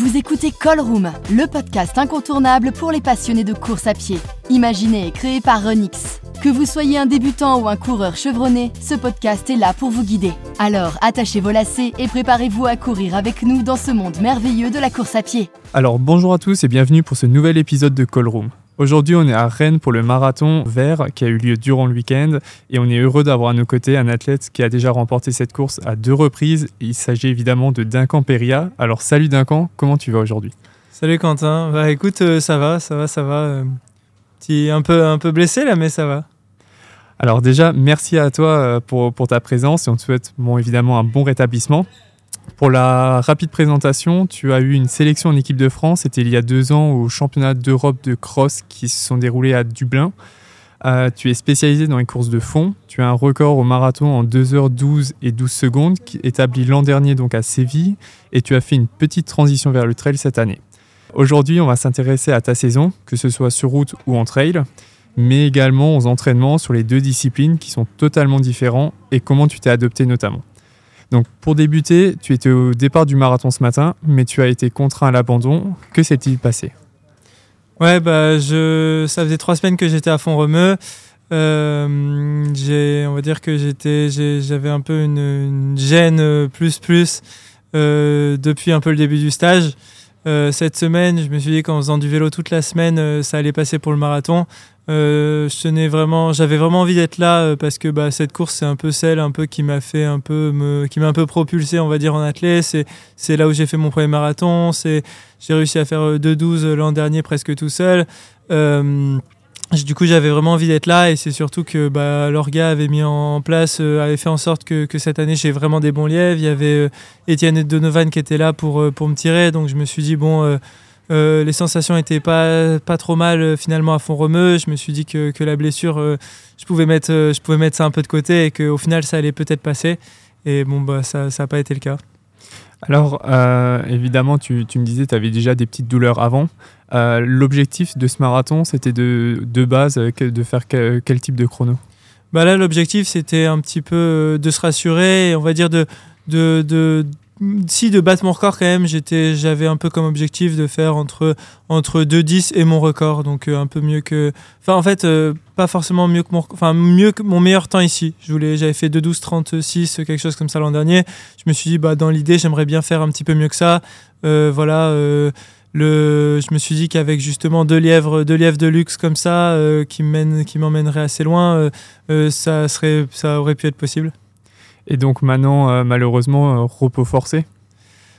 Vous écoutez Call Room, le podcast incontournable pour les passionnés de course à pied. Imaginé et créé par Renix. Que vous soyez un débutant ou un coureur chevronné, ce podcast est là pour vous guider. Alors attachez vos lacets et préparez-vous à courir avec nous dans ce monde merveilleux de la course à pied. Alors bonjour à tous et bienvenue pour ce nouvel épisode de Call Room. Aujourd'hui, on est à Rennes pour le marathon vert qui a eu lieu durant le week-end et on est heureux d'avoir à nos côtés un athlète qui a déjà remporté cette course à deux reprises. Il s'agit évidemment de Duncan Peria. Alors salut Duncan, comment tu vas aujourd'hui? Salut Quentin, bah écoute, euh, ça va, ça va, ça va. Euh, petit, un, peu, un peu blessé là, mais ça va. Alors déjà, merci à toi euh, pour, pour ta présence et on te souhaite bon, évidemment un bon rétablissement. Pour la rapide présentation, tu as eu une sélection en équipe de France. C'était il y a deux ans au championnat d'Europe de cross qui se sont déroulés à Dublin. Euh, tu es spécialisé dans les courses de fond. Tu as un record au marathon en 2h12 et 12 secondes, établi l'an dernier donc à Séville. Et tu as fait une petite transition vers le trail cette année. Aujourd'hui, on va s'intéresser à ta saison, que ce soit sur route ou en trail, mais également aux entraînements sur les deux disciplines qui sont totalement différents et comment tu t'es adopté notamment. Donc pour débuter, tu étais au départ du marathon ce matin, mais tu as été contraint à l'abandon. Que s'est-il passé? Ouais, bah je, ça faisait trois semaines que j'étais à fond remue. Euh, j'ai, on va dire que j'étais, j'avais un peu une, gêne plus plus euh, depuis un peu le début du stage. Euh, cette semaine, je me suis dit qu'en faisant du vélo toute la semaine, ça allait passer pour le marathon. Euh, j'avais vraiment envie d'être là euh, parce que bah, cette course c'est un peu celle un peu qui m'a fait un peu me, qui m'a un peu propulsé on va dire en athlète. C'est là où j'ai fait mon premier marathon. J'ai réussi à faire 2-12 euh, l'an dernier presque tout seul. Du coup, j'avais vraiment envie d'être là et c'est surtout que bah, l'orga avait mis en place, avait fait en sorte que, cette année j'ai vraiment des bons lièvres. Il y avait Étienne Donovan qui était là pour, pour me tirer, donc je me suis dit bon euh, les sensations étaient pas, pas trop mal euh, finalement à fond remeux. Je me suis dit que, que la blessure, euh, je, pouvais mettre, je pouvais mettre ça un peu de côté et qu'au final ça allait peut-être passer. Et bon, bah, ça n'a pas été le cas. Alors, évidemment, tu, tu, me disais tu avais déjà des petites douleurs avant. L'objectif de ce marathon, c'était de, base de faire quel, type de chrono? Bah Là, l'objectif, c'était un petit peu de se rassurer, on va dire de, si de battre mon record quand même, j'avais un peu comme objectif de faire entre entre 2,10 et mon record, donc euh, un peu mieux que, enfin en fait euh, pas forcément mieux que mon, enfin mieux que mon meilleur temps ici. Je voulais, j'avais fait 2,12 36, quelque chose comme ça l'an dernier. Je me suis dit bah dans l'idée j'aimerais bien faire un petit peu mieux que ça. Euh, voilà. Le, je me suis dit qu'avec justement deux lièvres, deux lièvres de luxe comme ça, qui mènent, qui m'emmèneraient assez loin, ça serait, ça aurait pu être possible. Et donc maintenant, euh, malheureusement, euh, repos forcé?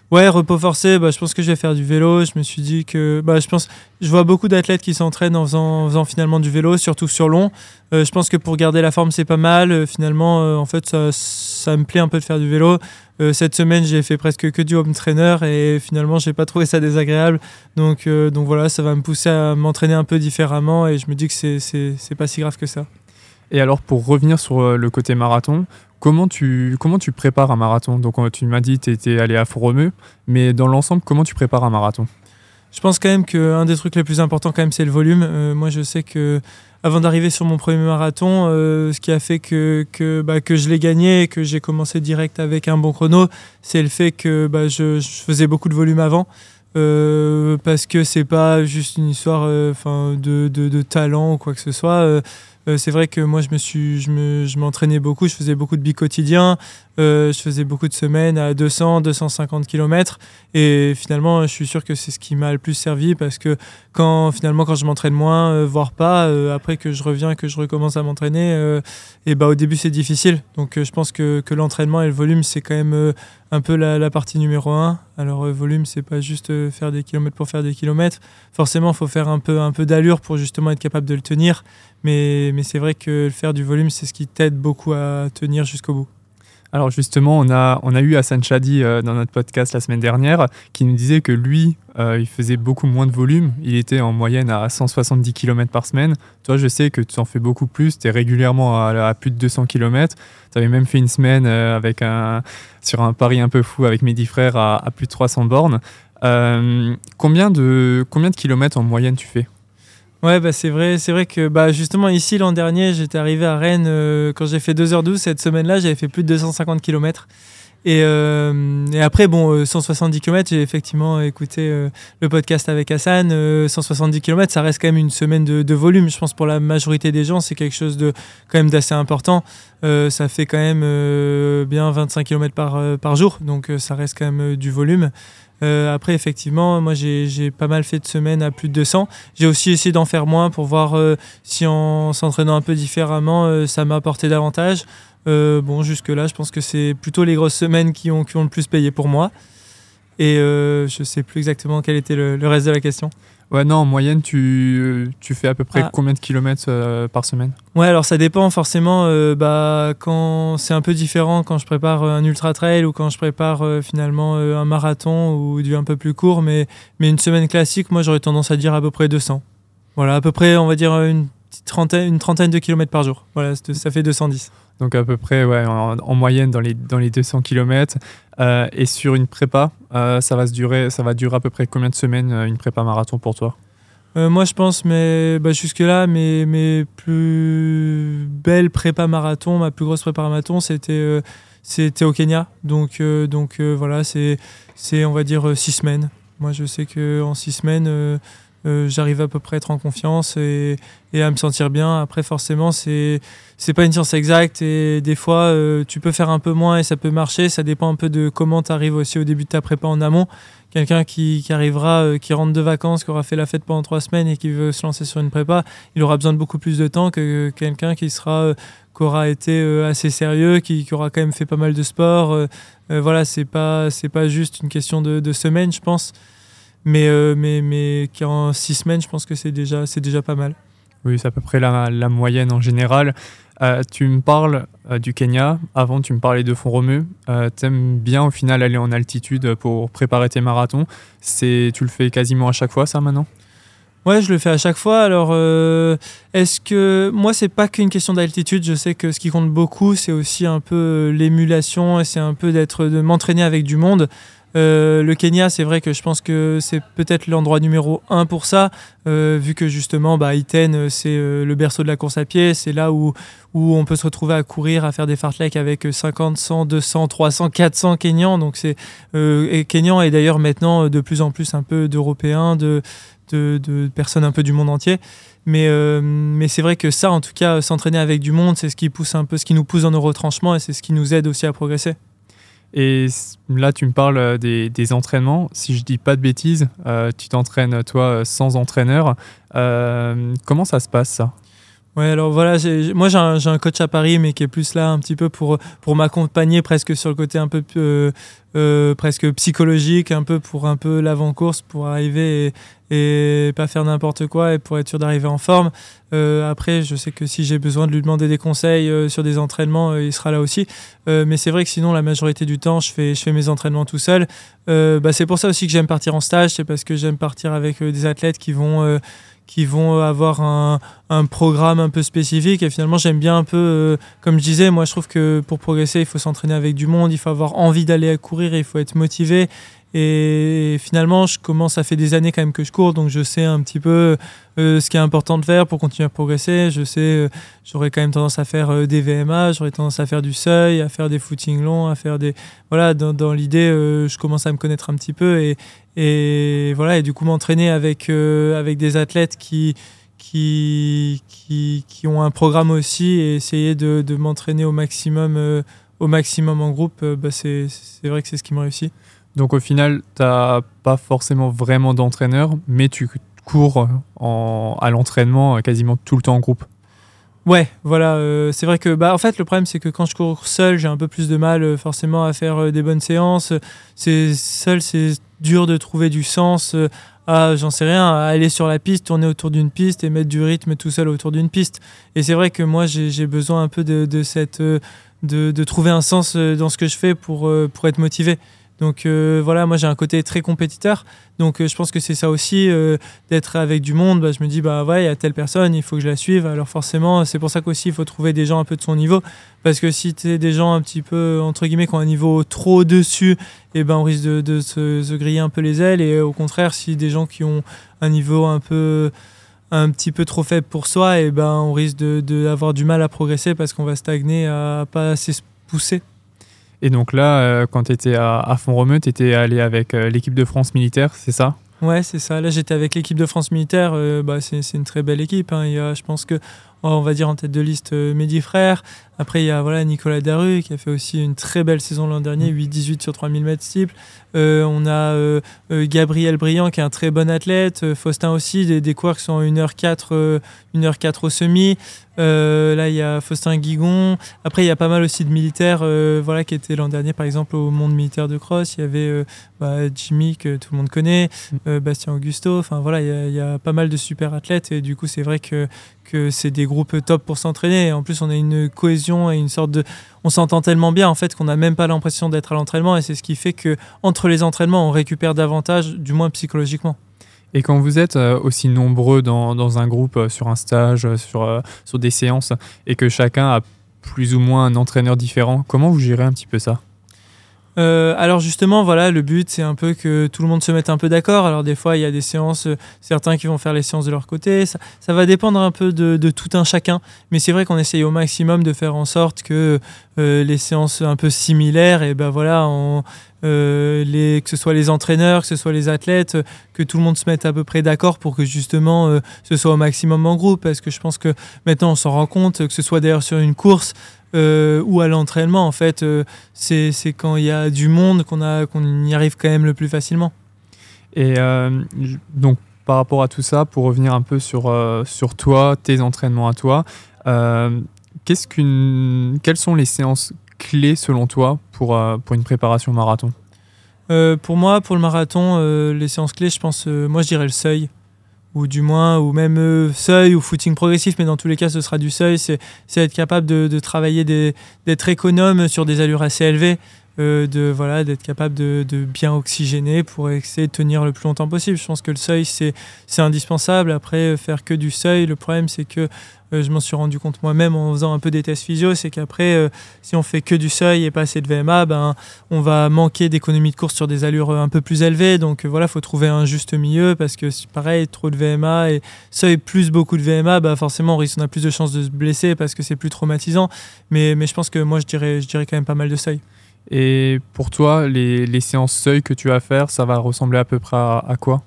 Ouais, repos forcé, bah, je pense que je vais faire du vélo. Je me suis dit que. Bah, je pense. Je vois beaucoup d'athlètes qui s'entraînent en faisant, finalement du vélo, surtout sur long. Euh, je pense que pour garder la forme, c'est pas mal. finalement, en fait, ça, ça, me plaît un peu de faire du vélo. Cette semaine, j'ai fait presque que du home trainer et finalement, j'ai pas trouvé ça désagréable. Donc, donc voilà, ça va me pousser à m'entraîner un peu différemment et je me dis que c'est pas si grave que ça. Et alors, pour revenir sur le côté marathon, Comment tu, comment tu prépares un marathon? Donc, tu m'as dit que tu étais allé à Fourremeux, mais dans l'ensemble, comment tu prépares un marathon? Je pense quand même qu'un des trucs les plus importants, quand même, c'est le volume. Euh, moi, je sais que avant d'arriver sur mon premier marathon, euh, ce qui a fait que, que, bah, que je l'ai gagné et que j'ai commencé direct avec un bon chrono, c'est le fait que bah, je, faisais beaucoup de volume avant. Euh, parce que c'est pas juste une histoire enfin de, de, de, talent ou quoi que ce soit. Euh, c'est vrai que moi, je me suis, je m'entraînais beaucoup, je faisais beaucoup de bi-quotidien, euh, je faisais beaucoup de semaines à 200, 250 km. Et finalement, je suis sûr que c'est ce qui m'a le plus servi parce que quand finalement, quand je m'entraîne moins, euh, voire pas, après que je reviens, que je recommence à m'entraîner, et bah au début c'est difficile. Donc je pense que, que l'entraînement et le volume, c'est quand même un peu la, partie numéro un. Alors volume, c'est pas juste faire des kilomètres pour faire des kilomètres. Forcément, il faut faire un peu, un peu d'allure pour justement être capable de le tenir. Mais, mais c'est vrai que faire du volume, c'est ce qui t'aide beaucoup à tenir jusqu'au bout. Alors justement, on a, on a eu Hassan Chadi euh, dans notre podcast la semaine dernière qui nous disait que lui, euh, il faisait beaucoup moins de volume. Il était en moyenne à 170 km par semaine. Toi, je sais que tu en fais beaucoup plus. Tu es régulièrement à, plus de 200 km. Tu avais même fait une semaine euh, avec un, sur un pari un peu fou avec mes dix frères à, à plus de 300 bornes. combien, de, combien de kilomètres en moyenne tu fais? Ouais, bah c'est vrai, c'est vrai que bah justement ici l'an dernier, j'étais arrivé à Rennes euh, quand j'ai fait 2h12 cette semaine-là, j'avais fait plus de 250 km Et, euh, et, après, bon, 170 km, j'ai effectivement écouté le podcast avec Hassan. 170 km, ça reste quand même une semaine de, de, volume. Je pense pour la majorité des gens, c'est quelque chose de quand même d'assez important. ça fait quand même bien 25 km par, par jour, donc ça reste quand même du volume. Euh, après, effectivement, moi j'ai pas mal fait de semaines à plus de 200. J'ai aussi essayé d'en faire moins pour voir euh, si en s'entraînant un peu différemment, euh, ça m'a apporté davantage. bon, jusque-là, je pense que c'est plutôt les grosses semaines qui ont, le plus payé pour moi. Et je sais plus exactement quel était le reste de la question. Ouais, non, en moyenne, tu, tu fais à peu près ah. combien de kilomètres euh, par semaine? Ouais, alors ça dépend forcément. Euh, bah, quand c'est un peu différent quand je prépare un ultra trail ou quand je prépare euh, finalement un marathon ou du un peu plus court, mais, mais une semaine classique, moi j'aurais tendance à dire à peu près 200. Voilà, à peu près, on va dire une trentaine, une trentaine de kilomètres par jour. Voilà, ça fait 210. Donc à peu près, ouais, en, moyenne dans les, dans les 200 km. Euh, et sur une prépa, euh, ça, va se durer, ça va durer à peu près combien de semaines euh, une prépa marathon pour toi? Moi, je pense, mais bah, jusque-là, mes, mes plus belles prépa marathon, ma plus grosse prépa marathon, c'était au Kenya. Donc, donc voilà, c'est, on va dire, six semaines. Moi, je sais qu'en six semaines, euh, j'arrive à peu près à être en confiance et, à me sentir bien. Après, forcément, c'est c'est pas une science exacte et des fois, euh, tu peux faire un peu moins et ça peut marcher. Ça dépend un peu de comment tu arrives aussi au début de ta prépa en amont. Quelqu'un qui, qui, arrivera, euh, qui rentre de vacances, qui aura fait la fête pendant trois semaines et qui veut se lancer sur une prépa, il aura besoin de beaucoup plus de temps que quelqu'un qui sera qui aura été assez sérieux, qui, aura quand même fait pas mal de sport. voilà, c'est pas pas juste une question de, de semaines, je pense. Mais, euh, mais, mais en six semaines, je pense que c'est déjà, déjà pas mal. Oui, c'est à peu près la, la moyenne en général. Euh, tu me parles euh, du Kenya. Avant, tu me parlais de fond romeu. tu aimes bien au final aller en altitude pour préparer tes marathons. C'est, tu le fais quasiment à chaque fois, ça maintenant? Ouais, je le fais à chaque fois. Alors, est-ce que moi, c'est pas qu'une question d'altitude. Je sais que ce qui compte beaucoup, c'est aussi un peu l'émulation et c'est un peu d'être, de m'entraîner avec du monde. Euh, le Kenya, c'est vrai que je pense que c'est peut-être l'endroit numéro un pour ça, euh, vu que justement, bah, Iten, euh, c'est le berceau de la course à pied, c'est là où, où on peut se retrouver à courir, à faire des fartleks avec 50, 100, 200, 300, 400 Kenyans. Donc c'est et Kenyans et d'ailleurs maintenant de plus en plus un peu d'Européens, de, personnes un peu du monde entier. Mais, mais c'est vrai que ça, en tout cas, s'entraîner avec du monde, c'est ce qui pousse un peu, ce qui nous pousse dans nos retranchements et c'est ce qui nous aide aussi à progresser. Et là, tu me parles euh, des, entraînements. Si je dis pas de bêtises, euh, tu t'entraînes toi sans entraîneur. Euh, comment ça se passe ça? Ouais, alors voilà, moi j'ai un, coach à Paris, mais qui est plus là un petit peu pour, pour m'accompagner presque sur le côté un peu presque psychologique, un peu pour un peu l'avant-course, pour arriver et pas faire n'importe quoi et pour être sûr d'arriver en forme. Euh, après, je sais que si j'ai besoin de lui demander des conseils euh, sur des entraînements, euh, il sera là aussi. mais c'est vrai que sinon, la majorité du temps, je fais, je fais mes entraînements tout seul. Bah, c'est pour ça aussi que j'aime partir en stage, c'est parce que j'aime partir avec des athlètes qui vont qui vont avoir un, un, programme un peu spécifique. Et finalement, j'aime bien un peu, comme je disais, moi je trouve que pour progresser, il faut s'entraîner avec du monde, il faut avoir envie d'aller à courir, il faut être motivé. Et finalement, je commence, ça fait des années quand même que je cours, donc je sais un petit peu euh, ce qui est important de faire pour continuer à progresser. Je sais, euh, j'aurais quand même tendance à faire euh, des VMA, j'aurais tendance à faire du seuil, à faire des footings longs, à faire des. Voilà, dans, l'idée, je commence à me connaître un petit peu et, voilà, et du coup, m'entraîner avec, avec des athlètes qui. Qui, qui, qui, ont un programme aussi et essayer de, m'entraîner au maximum, au maximum en groupe, bah c'est vrai que c'est ce qui me réussit. Donc au final, tu n'as pas forcément vraiment d'entraîneur, mais tu cours en, à l'entraînement quasiment tout le temps en groupe. Ouais, voilà, euh, c'est vrai que bah en fait le problème c'est que quand je cours seul, j'ai un peu plus de mal euh, forcément à faire euh, des bonnes séances. C'est seul, c'est dur de trouver du sens à j'en sais rien, à aller sur la piste, tourner autour d'une piste et mettre du rythme tout seul autour d'une piste. Et c'est vrai que moi j'ai besoin un peu de, de cette de, de, trouver un sens dans ce que je fais pour pour être motivé. Donc euh, voilà, moi j'ai un côté très compétiteur. Donc euh, je pense que c'est ça aussi, euh, d'être avec du monde. Bah, je me dis, bah ouais, il y a telle personne, il faut que je la suive. Alors forcément, c'est pour ça qu'aussi il faut trouver des gens un peu de son niveau. Parce que si tu es des gens un petit peu, entre guillemets, qui ont un niveau trop au-dessus, et eh ben, on risque de, se, griller un peu les ailes. Et au contraire, si des gens qui ont un niveau un peu un petit peu trop faible pour soi, et eh ben on risque d'avoir du mal à progresser parce qu'on va stagner, à pas assez se pousser. Et donc là, quand tu étais à, à Font-Romeu, tu étais allé avec l'équipe de France militaire, c'est ça? Ouais, c'est ça. Là, j'étais avec l'équipe de France militaire. bah, c'est une très belle équipe. Hein. Je pense que on va dire en tête de liste Mehdi Frère, après, il y a voilà, Nicolas Daru qui a fait aussi une très belle saison l'an dernier, 8-18 mm. sur 3000 mètres steeple. Euh, on a euh, euh, Gabriel Briand qui est un très bon athlète. Faustin aussi, des, des coureurs qui sont 1h04, 1h04 au semi. là, il y a Faustin Guigon. Après, il y a pas mal aussi de militaires voilà, qui étaient l'an dernier, par exemple, au monde militaire de cross. Il y avait bah, Jimmy, que tout le monde connaît, mm. Bastien Augusto. Enfin, voilà, il y, a, pas mal de super athlètes. Et du coup, c'est vrai que, que c'est des groupes top pour s'entraîner. En plus, on a une cohésion et une sorte de. On s'entend tellement bien en fait qu'on n'a même pas l'impression d'être à l'entraînement et c'est ce qui fait que entre les entraînements, on récupère davantage, du moins psychologiquement. Et quand vous êtes euh, aussi nombreux dans, dans un groupe, euh, sur un stage, euh, sur, sur des séances, et que chacun a plus ou moins un entraîneur différent, comment vous gérez un petit peu ça? Euh, alors justement, voilà, le but c'est un peu que tout le monde se mette un peu d'accord. Alors des fois, il y a des séances, euh, certains qui vont faire les séances de leur côté. Ça, va dépendre un peu de, tout un chacun. Mais c'est vrai qu'on essaye au maximum de faire en sorte que euh, les séances un peu similaires, et ben voilà, les, que ce soit les entraîneurs, que ce soit les athlètes, que tout le monde se mette à peu près d'accord pour que justement ce soit au maximum en groupe. Parce que je pense que maintenant on s'en rend compte, que ce soit d'ailleurs sur une course. Euh, ou à l'entraînement, en fait, euh, c'est quand il y a du monde qu'on qu'on y arrive quand même le plus facilement. Et euh, donc, par rapport à tout ça, pour revenir un peu sur, sur toi, tes entraînements à toi, qu'est-ce qu'une, quelles sont les séances clés selon toi pour, pour une préparation marathon? Pour moi, pour le marathon, les séances clés, je pense, moi je dirais le seuil ou du moins, ou même euh, seuil ou footing progressif, mais dans tous les cas, ce sera du seuil. C'est être capable de, de travailler, d'être économe sur des allures assez élevées, euh, de voilà, d'être capable de, bien oxygéner pour essayer de tenir le plus longtemps possible. Je pense que le seuil, c'est indispensable. Après, faire que du seuil, le problème, c'est que euh, je m'en suis rendu compte moi-même en faisant un peu des tests physio, c'est qu'après, euh, si on fait que du seuil et pas assez de VMA, ben, on va manquer d'économie de course sur des allures un peu plus élevées. Donc voilà, il faut trouver un juste milieu parce que pareil, trop de VMA et seuil plus beaucoup de VMA, ben, forcément, on, risque, a plus de chances de se blesser parce que c'est plus traumatisant. Mais, mais je pense que moi, je dirais, je dirais quand même pas mal de seuil. Et pour toi, les, les séances seuil que tu vas faire, ça va ressembler à peu près à quoi?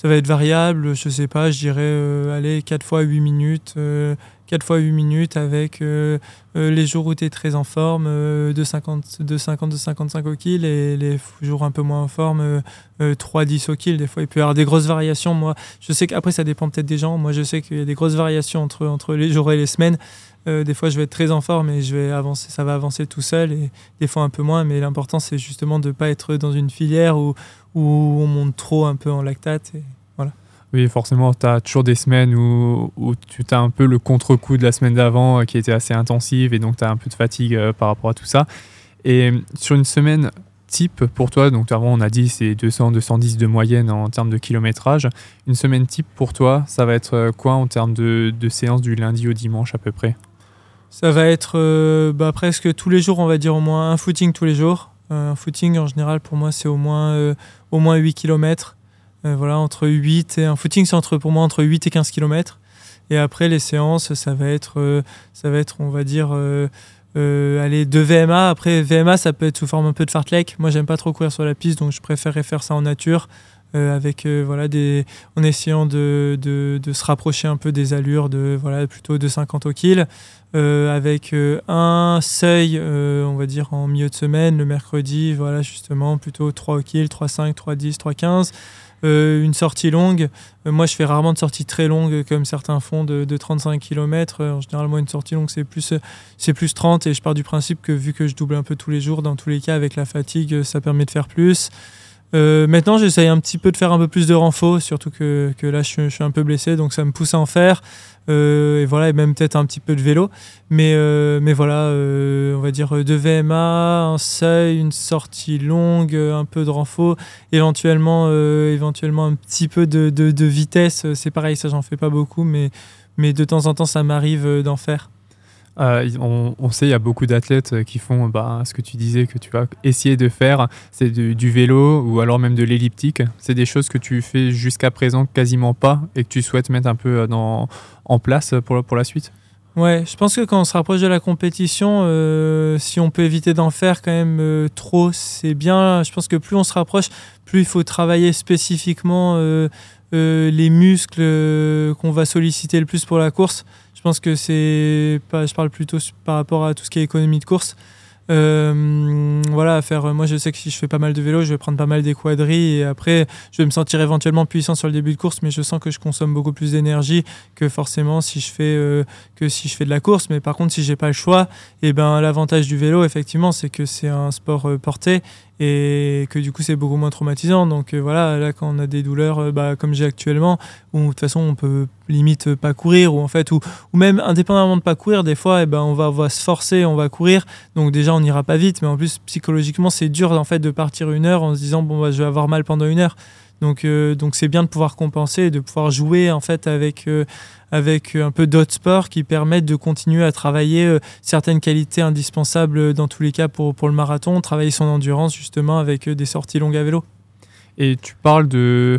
Ça va être variable, je sais pas, je dirais euh, allez 4 fois 8 minutes, 4 euh, fois 8 minutes avec euh, les jours où tu es très en forme, de 50 de 50 de 55 au kill et les jours un peu moins en forme 3 10 au kill. Des fois il peut y avoir des grosses variations. Moi je sais qu'après ça dépend peut-être des gens. Moi je sais qu'il y a des grosses variations entre entre les jours et les semaines des fois, je vais être très en forme et je vais avancer, ça va avancer tout seul et des fois un peu moins. Mais l'important, c'est justement de ne pas être dans une filière où, où on monte trop un peu en lactate. Voilà. Oui, forcément, tu as toujours des semaines où, où tu as un peu le contre-coup de la semaine d'avant euh, qui était assez intensive et donc tu as un peu de fatigue euh, par rapport à tout ça. Et sur une semaine type pour toi, donc avant on a dit c'est 200-210 de moyenne en termes de kilométrage, une semaine type pour toi, ça va être euh, quoi en termes de, de séances du lundi au dimanche à peu près? Ça va être bah, presque tous les jours, on va dire au moins un footing tous les jours. un footing en général pour moi c'est au moins au moins 8 km. Euh, voilà, entre 8 et un footing, c'est pour moi entre 8 et 15 km. Et après, les séances, ça va être, euh, ça va être on va dire, euh, aller de VMA. Après, VMA, ça peut être sous forme un peu de fartlek. Moi, j'aime pas trop courir sur la piste, donc je préférerais faire ça en nature. avec voilà des en essayant de, de, de, se rapprocher un peu des allures de voilà plutôt de 50 au kill avec un seuil on va dire en milieu de semaine le mercredi voilà justement plutôt 3 au kill 3 5 3 10 3 15 euh, une sortie longue. Euh, moi, je fais rarement de sorties très longues comme certains font de, 35 km. Euh, en général, moi, une sortie longue, c'est plus, c'est plus 30 et je pars du principe que vu que je double un peu tous les jours, dans tous les cas, avec la fatigue, ça permet de faire plus. Euh, maintenant, j'essaye un petit peu de faire un peu plus de renfort, surtout que là, je, suis un peu blessé, donc ça me pousse à en faire. Euh, et voilà, et même peut-être un petit peu de vélo. Mais, euh, mais voilà, on va dire de VMA, un seuil, une sortie longue, un peu de renfort, éventuellement, éventuellement un petit peu de, de, de vitesse. C'est pareil, ça, j'en fais pas beaucoup, mais, mais de temps en temps, ça m'arrive d'en faire. Euh, on, sait, il y a beaucoup d'athlètes euh, qui font bah, ce que tu disais que tu vas essayer de faire, c'est du vélo ou alors même de l'elliptique. C'est des choses que tu fais jusqu'à présent quasiment pas et que tu souhaites mettre un peu euh, en place pour, pour la suite? Ouais, je pense que quand on se rapproche de la compétition, si on peut éviter d'en faire quand même trop, c'est bien. Je pense que plus on se rapproche, plus il faut travailler spécifiquement les muscles qu'on va solliciter le plus pour la course. Je pense que c'est je parle plutôt par rapport à tout ce qui est économie de course. Euh, voilà, faire. Moi, je sais que si je fais pas mal de vélo, je vais prendre pas mal des quadrilles et après, je vais me sentir éventuellement puissant sur le début de course, mais je sens que je consomme beaucoup plus d'énergie que forcément si je fais euh, que si je fais de la course. Mais par contre, si j'ai pas le choix, et eh ben l'avantage du vélo, effectivement, c'est que c'est un sport euh, porté et que du coup c'est beaucoup moins traumatisant. Donc euh, voilà, là quand on a des douleurs euh, bah, comme j'ai actuellement, où de toute façon on peut limite pas courir, ou en fait, ou, même indépendamment de pas courir, des fois eh ben, on, va, se forcer, on va courir, donc déjà on n'ira pas vite, mais en plus psychologiquement c'est dur en fait de partir une heure en se disant bon bah, je vais avoir mal pendant une heure. Donc euh, donc c'est bien de pouvoir compenser de pouvoir jouer en fait avec avec un peu d'autres sports qui permettent de continuer à travailler euh, certaines qualités indispensables dans tous les cas pour, pour le marathon, travailler son endurance justement avec euh, des sorties longues à vélo. Et tu parles de,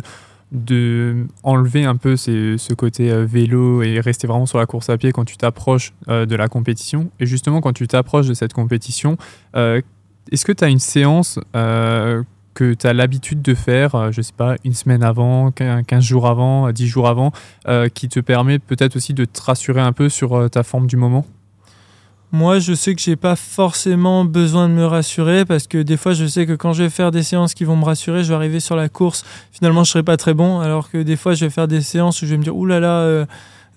de enlever un peu ce côté euh, vélo et rester vraiment sur la course à pied quand tu t'approches de la compétition. Et justement, quand tu t'approches de cette compétition, est-ce que tu as une séance que tu as l'habitude de faire, euh, je sais pas, une semaine avant, 15 jours avant, 10 jours avant, euh, qui te permet peut-être aussi de te rassurer un peu sur euh, ta forme du moment? Moi, je sais que j'ai pas forcément besoin de me rassurer parce que des fois, je sais que quand je vais faire des séances qui vont me rassurer, je vais arriver sur la course. Finalement, je serai pas très bon. Alors que des fois, je vais faire des séances où je vais me dire, oulala, là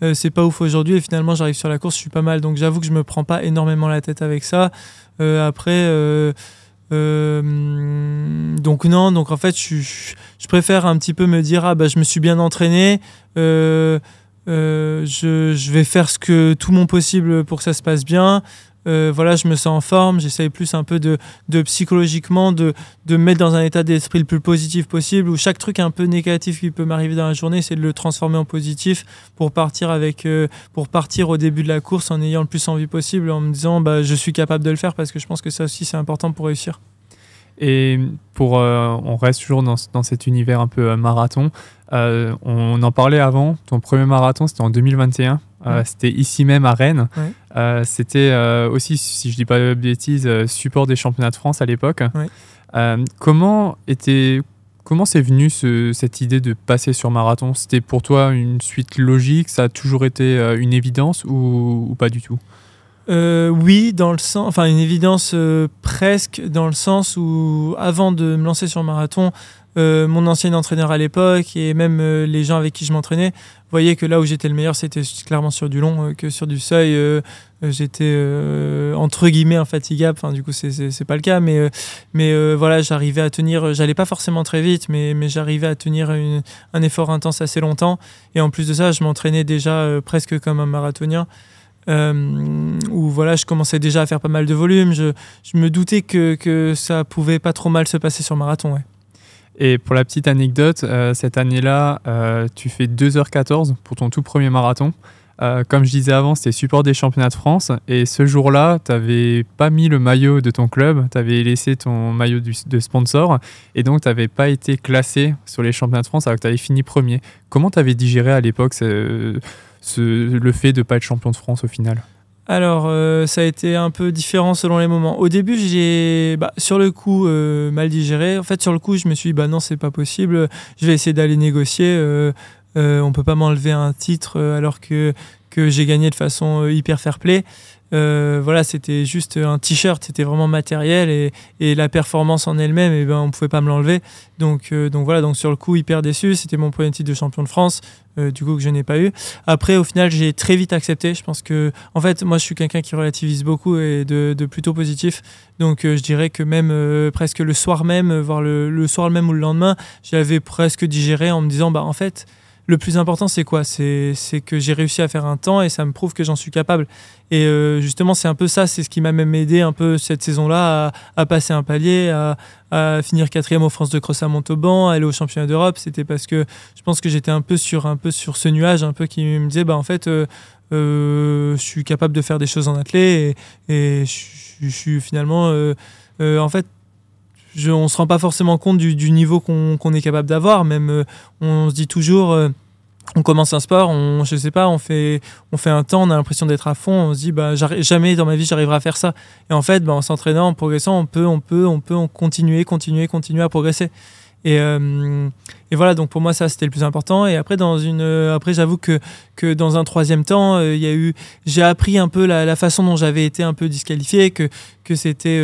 là, c'est pas ouf aujourd'hui. Et finalement, j'arrive sur la course, je suis pas mal. Donc, j'avoue que je me prends pas énormément la tête avec ça. après, euh, donc non, donc en fait, je, préfère un petit peu me dire ah bah je me suis bien entraîné, euh, euh, je, je, vais faire ce que tout mon possible pour que ça se passe bien. Euh, voilà, je me sens en forme, j'essaye plus un peu de, de psychologiquement de, de, me mettre dans un état d'esprit le plus positif possible, où chaque truc un peu négatif qui peut m'arriver dans la journée, c'est de le transformer en positif pour partir avec, euh, pour partir au début de la course en ayant le plus envie possible, en me disant bah, je suis capable de le faire parce que je pense que ça aussi c'est important pour réussir. Et pour, euh, on reste toujours dans, dans, cet univers un peu marathon. on en parlait avant. Ton premier marathon, c'était en 2021. Euh, c'était ici même à Rennes. Euh, c'était euh, aussi, si je dis pas de bêtises, support des championnats de France à l'époque. comment était Comment c'est venu cette idée de passer sur marathon? C'était pour toi une suite logique? Ça a toujours été une évidence ou, pas du tout? Oui, dans le sens, enfin une évidence presque dans le sens où avant de me lancer sur marathon, mon ancien entraîneur à l'époque et même les gens avec qui je m'entraînais voyez que là où j'étais le meilleur, c'était clairement sur du long, euh, que sur du seuil, euh, euh, j'étais entre guillemets infatigable. Enfin, du coup, c'est pas le cas, mais, mais voilà, j'arrivais à tenir, j'allais pas forcément très vite, mais, mais j'arrivais à tenir un effort intense assez longtemps. Et en plus de ça, je m'entraînais déjà presque comme un marathonien. Où voilà, je commençais déjà à faire pas mal de volume. Je, je me doutais que, que, ça pouvait pas trop mal se passer sur marathon. Et pour la petite anecdote, euh, cette année-là, euh, tu fais 2h14 pour ton tout premier marathon. Euh, comme je disais avant, c'était support des championnats de France. Et ce jour-là, tu n'avais pas mis le maillot de ton club, tu avais laissé ton maillot de sponsor. Et donc, tu n'avais pas été classé sur les championnats de France alors que tu avais fini premier. Comment tu avais digéré à l'époque le fait de ne pas être champion de France au final alors, euh, ça a été un peu différent selon les moments. Au début, j'ai, bah, sur le coup, euh, mal digéré. En fait, sur le coup, je me suis dit, bah non, c'est pas possible. Je vais essayer d'aller négocier. Euh, on peut pas m'enlever un titre alors que, que j'ai gagné de façon hyper fair play. Euh, voilà, c'était juste un t-shirt, c'était vraiment matériel et, et, la performance en elle-même, et eh ben, on pouvait pas me l'enlever. Donc, euh, donc voilà, donc sur le coup, hyper déçu. C'était mon premier titre de champion de France, euh, du coup que je n'ai pas eu. Après, au final, j'ai très vite accepté. Je pense que, en fait, moi, je suis quelqu'un qui relativise beaucoup et de, de plutôt positif. Donc, je dirais que même presque le soir même, voire le, le soir même ou le lendemain, j'avais presque digéré en me disant, bah en fait le plus important, c'est quoi? C'est que j'ai réussi à faire un temps et ça me prouve que j'en suis capable. Et euh, justement, c'est un peu ça, c'est ce qui m'a même aidé un peu cette saison-là à, passer un palier, à, finir quatrième aux France de cross à Montauban, à aller au championnat d'Europe. C'était parce que je pense que j'étais un peu sur un peu sur ce nuage, un peu qui me disait, bah en fait, euh, euh, je suis capable de faire des choses en athlète et, je, suis finalement, en fait, je, on se rend pas forcément compte du, niveau qu'on est capable d'avoir. Même, on se dit toujours on commence un sport, on, je sais pas, on fait, on fait un temps, on a l'impression d'être à fond, on se dit bah jamais dans ma vie j'arriverai à faire ça. Et en fait, bah, en s'entraînant, en progressant, on peut, on peut, on peut continuer, continuer, continuer à progresser. Et, euh, et, voilà, donc pour moi, ça, c'était le plus important. Et après, dans une, euh, après j'avoue que, que dans un troisième temps, euh, il y a eu, j'ai appris un peu la, façon dont j'avais été un peu disqualifié, que, que c'était,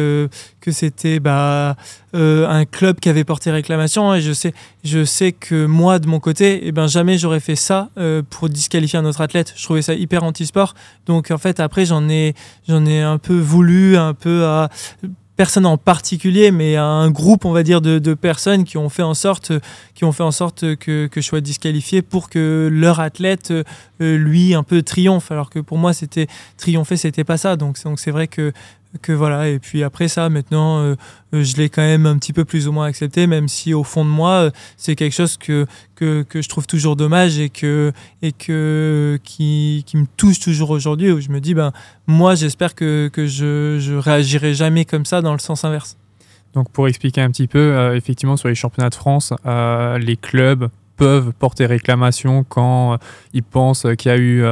que c'était bah, un club qui avait porté réclamation. Et je sais, je sais que moi, de mon côté, eh ben, jamais j'aurais fait ça pour disqualifier un autre athlète. Je trouvais ça hyper anti-sport. Donc, en fait, après, j'en ai, j'en ai un peu voulu, un peu à personne en particulier, mais un groupe, on va dire, de, personnes qui ont fait en sorte, qui ont fait en sorte que, je sois disqualifié pour que leur athlète, euh, lui, un peu triomphe. Alors que pour moi, c'était triompher, c'était pas ça. Donc c'est vrai que que voilà et puis après ça maintenant euh, euh, je l'ai quand même un petit peu plus ou moins accepté même si au fond de moi euh, c'est quelque chose que, que, que, je trouve toujours dommage et que et que qui, qui me touche toujours aujourd'hui où je me dis ben moi j'espère que, que je, je réagirai jamais comme ça dans le sens inverse. Donc pour expliquer un petit peu effectivement sur les championnats de France les clubs peuvent porter réclamation quand ils pensent qu'il y a eu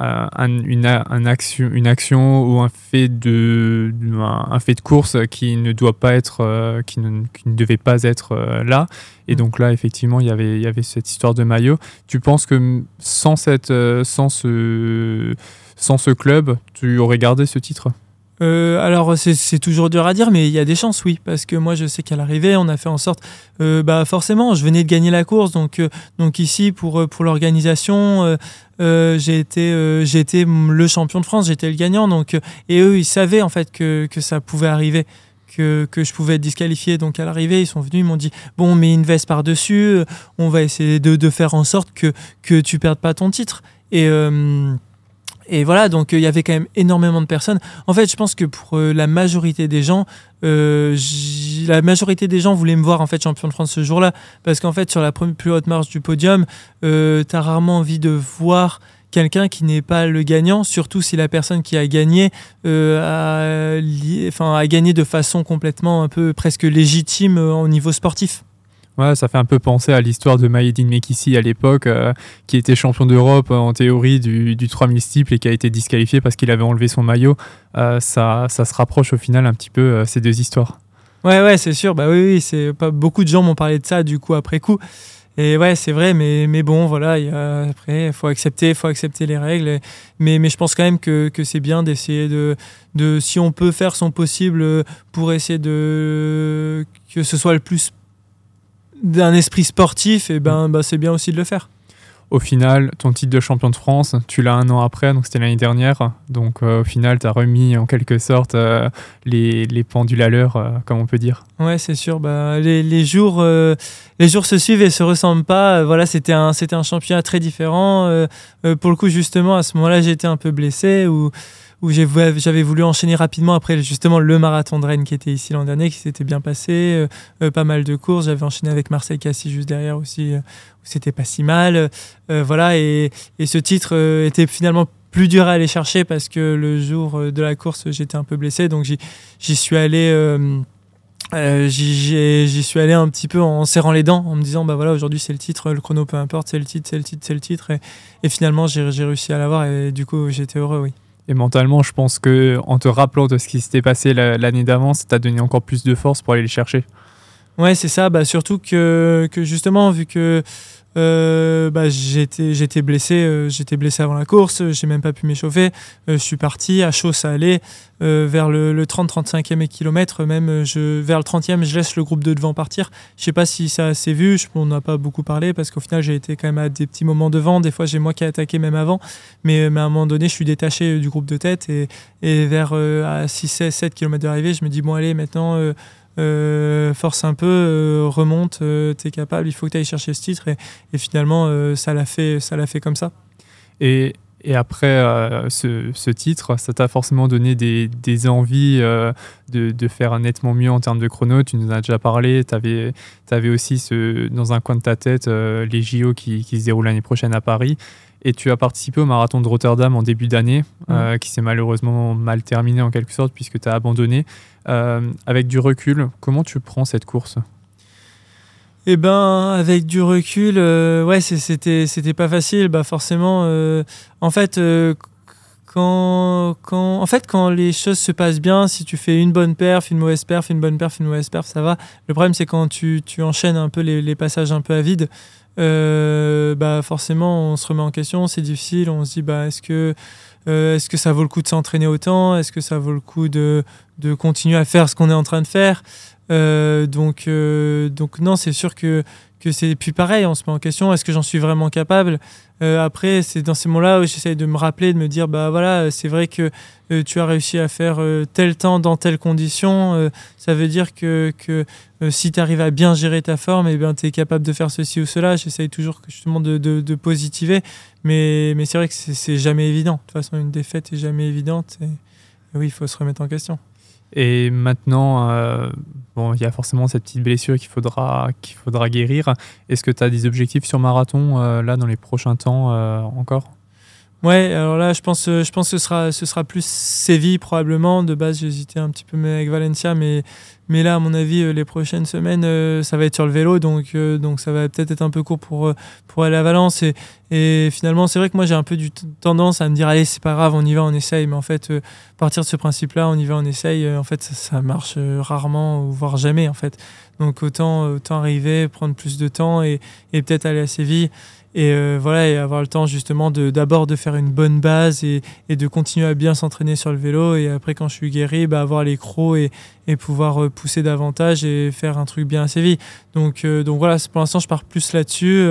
une, action, une action ou un fait de, un, fait de course qui ne doit pas être, euh, qui, ne, qui, ne, devait pas être euh, là. Et mm. donc là, effectivement, il y avait, il y avait cette histoire de maillot. Tu penses que sans, cette, euh, sans, ce, sans ce club, tu aurais gardé ce titre? Euh, alors c'est toujours dur à dire, mais il y a des chances, oui, parce que moi je sais qu'à l'arrivée, on a fait en sorte, euh, bah forcément, je venais de gagner la course, donc euh, donc ici pour pour l'organisation, j'ai été j'ai le champion de France, j'étais le gagnant, donc et eux ils savaient en fait que que ça pouvait arriver. Que, que, je pouvais être disqualifié. Donc à l'arrivée, ils sont venus, ils m'ont dit Bon, on met une veste par-dessus, on va essayer de, de, faire en sorte que, que tu perdes pas ton titre. Et, et voilà, donc euh, il y avait quand même énormément de personnes. En fait, je pense que pour euh, la majorité des gens, euh, la majorité des gens voulaient me voir en fait champion de France ce jour-là, parce qu'en fait sur la plus haute marche du podium, euh, tu as rarement envie de voir quelqu'un qui n'est pas le gagnant, surtout si la personne qui a gagné a, enfin, a gagné de façon complètement un peu presque légitime au niveau sportif. Ouais, ça fait un peu penser à l'histoire de Maïdine Mekissi à l'époque, euh, qui était champion d'Europe euh, en théorie du, du 3000 steeple et qui a été disqualifié parce qu'il avait enlevé son maillot. Euh, ça, ça se rapproche au final un petit peu ces deux histoires. Ouais, ouais, c'est sûr. Bah oui, c'est pas beaucoup de gens m'ont parlé de ça du coup après coup. Et ouais, c'est vrai, mais, mais bon, voilà, après, il faut accepter, faut accepter les règles. mais, mais je pense quand même que, que c'est bien d'essayer de, de, si on peut faire son possible pour essayer de que ce soit le plus d'un esprit sportif, et eh ben, bah, c'est bien aussi de le faire. Au final, ton titre de champion de France, tu l'as un an après, donc c'était l'année dernière. Donc euh, au final, tu as remis en quelque sorte euh, les, les, pendules à l'heure, euh, comme on peut dire. Ouais, c'est sûr. Bah, les, les jours, les jours se suivent et se ressemblent pas. voilà, c'était un, c'était un championnat très différent. pour le coup, justement, à ce moment-là, j'étais un peu blessé. Ou où j'avais voulu enchaîner rapidement après justement le marathon de Rennes qui était ici l'an dernier, qui s'était bien passé, euh, euh, pas mal de courses. J'avais enchaîné avec Marseille Cassis juste derrière aussi, euh, où c'était pas si mal. voilà, et, ce titre était finalement plus dur à aller chercher parce que le jour de la course, j'étais un peu blessé, donc j'y suis allé. j'y suis allé un petit peu en serrant les dents, en me disant bah voilà aujourd'hui c'est le titre, le chrono peu importe, c'est le titre, c'est le titre, c'est le titre, et finalement j'ai réussi à l'avoir et du coup j'étais heureux, oui. Et mentalement, je pense que en te rappelant de ce qui s'était passé l'année d'avant, ça t'a donné encore plus de force pour aller les chercher. Ouais, c'est ça. Bah, surtout que, que justement, vu que euh, bah, j'étais j'étais blessé euh, j'étais blessé avant la course j'ai même pas pu m'échauffer. Euh, je suis parti à chaud ça allait vers le, 30 35e kilomètre même je vers le 30e je laisse le groupe de devant partir. Je sais pas si ça s'est vu on n'a pas beaucoup parlé parce qu'au final j'ai été quand même à des petits moments devant. Des fois j'ai moi qui ai attaqué même avant. Mais, mais, à un moment donné je suis détaché du groupe de tête et, et vers à 6 7 km d'arrivée je me dis bon allez maintenant euh, force un peu, euh, remonte, euh, tu es capable, il faut que tu ailles chercher ce titre. Et, finalement, ça l'a fait, fait comme ça. Et, après ce, titre, ça t'a forcément donné des, envies de, faire nettement mieux en termes de chrono. Tu nous en as déjà parlé. Tu avais, aussi dans un coin de ta tête les JO qui, qui se déroulent l'année prochaine à Paris et tu as participé au marathon de Rotterdam en début d'année, mmh. qui s'est malheureusement mal terminé en quelque sorte puisque tu as abandonné. Euh, avec du recul, comment tu prends cette course? Eh ben, avec du recul, euh, ouais, c'était c'était pas facile. Bah forcément, euh, en fait, euh, quand quand en fait quand les choses se passent bien, si tu fais une bonne perf, une mauvaise perf, une bonne perf, une mauvaise perf, ça va. Le problème c'est quand tu, tu enchaînes un peu les, les passages un peu à vide. Bah forcément, on se remet en question, c'est difficile. On se dit bah est-ce que est-ce que ça vaut le coup de s'entraîner autant? Est-ce que ça vaut le coup de, de continuer à faire ce qu'on est en train de faire? Euh, donc, euh, donc non, c'est sûr que, que c'est puis pareil, on se met en question, est-ce que j'en suis vraiment capable? Euh, Après, c'est dans ces moments-là où j'essaye de me rappeler, de me dire, bah voilà, c'est vrai que tu as réussi à faire tel temps dans telles conditions, ça veut dire que, que si tu arrives à bien gérer ta forme, eh bien tu es capable de faire ceci ou cela. J'essaye toujours justement de, de, de, positiver, mais, mais c'est vrai que c'est jamais évident. De toute façon, une défaite est jamais évidente, et oui, il faut se remettre en question. Et maintenant, euh, bon, il y a forcément cette petite blessure qu'il faudra, qu'il faudra guérir. Est-ce que tu as des objectifs sur marathon euh, là dans les prochains temps euh, encore? Ouais, alors là, je pense, je pense que ce sera, ce sera plus Séville probablement. De base, j'hésitais un petit peu avec Valencia, mais mais là, à mon avis, euh, les prochaines semaines, euh, ça va être sur le vélo, donc, euh, donc ça va peut-être être un peu court pour, pour aller à Valence. Et, finalement, c'est vrai que moi, j'ai un peu du tendance à me dire, allez, c'est pas grave, on y va, on essaye. Mais en fait, partir de ce principe-là, on y va, on essaye, en fait, ça, marche rarement, voire jamais, en fait. Donc autant, autant arriver, prendre plus de temps et, et peut-être aller à Séville et euh, voilà et avoir le temps justement de d'abord de faire une bonne base et, et de continuer à bien s'entraîner sur le vélo. Et après quand je suis guéri bah, avoir les crocs et, et pouvoir euh, pousser davantage et faire un truc bien assez vite. Donc euh, donc voilà pour l'instant je pars plus là-dessus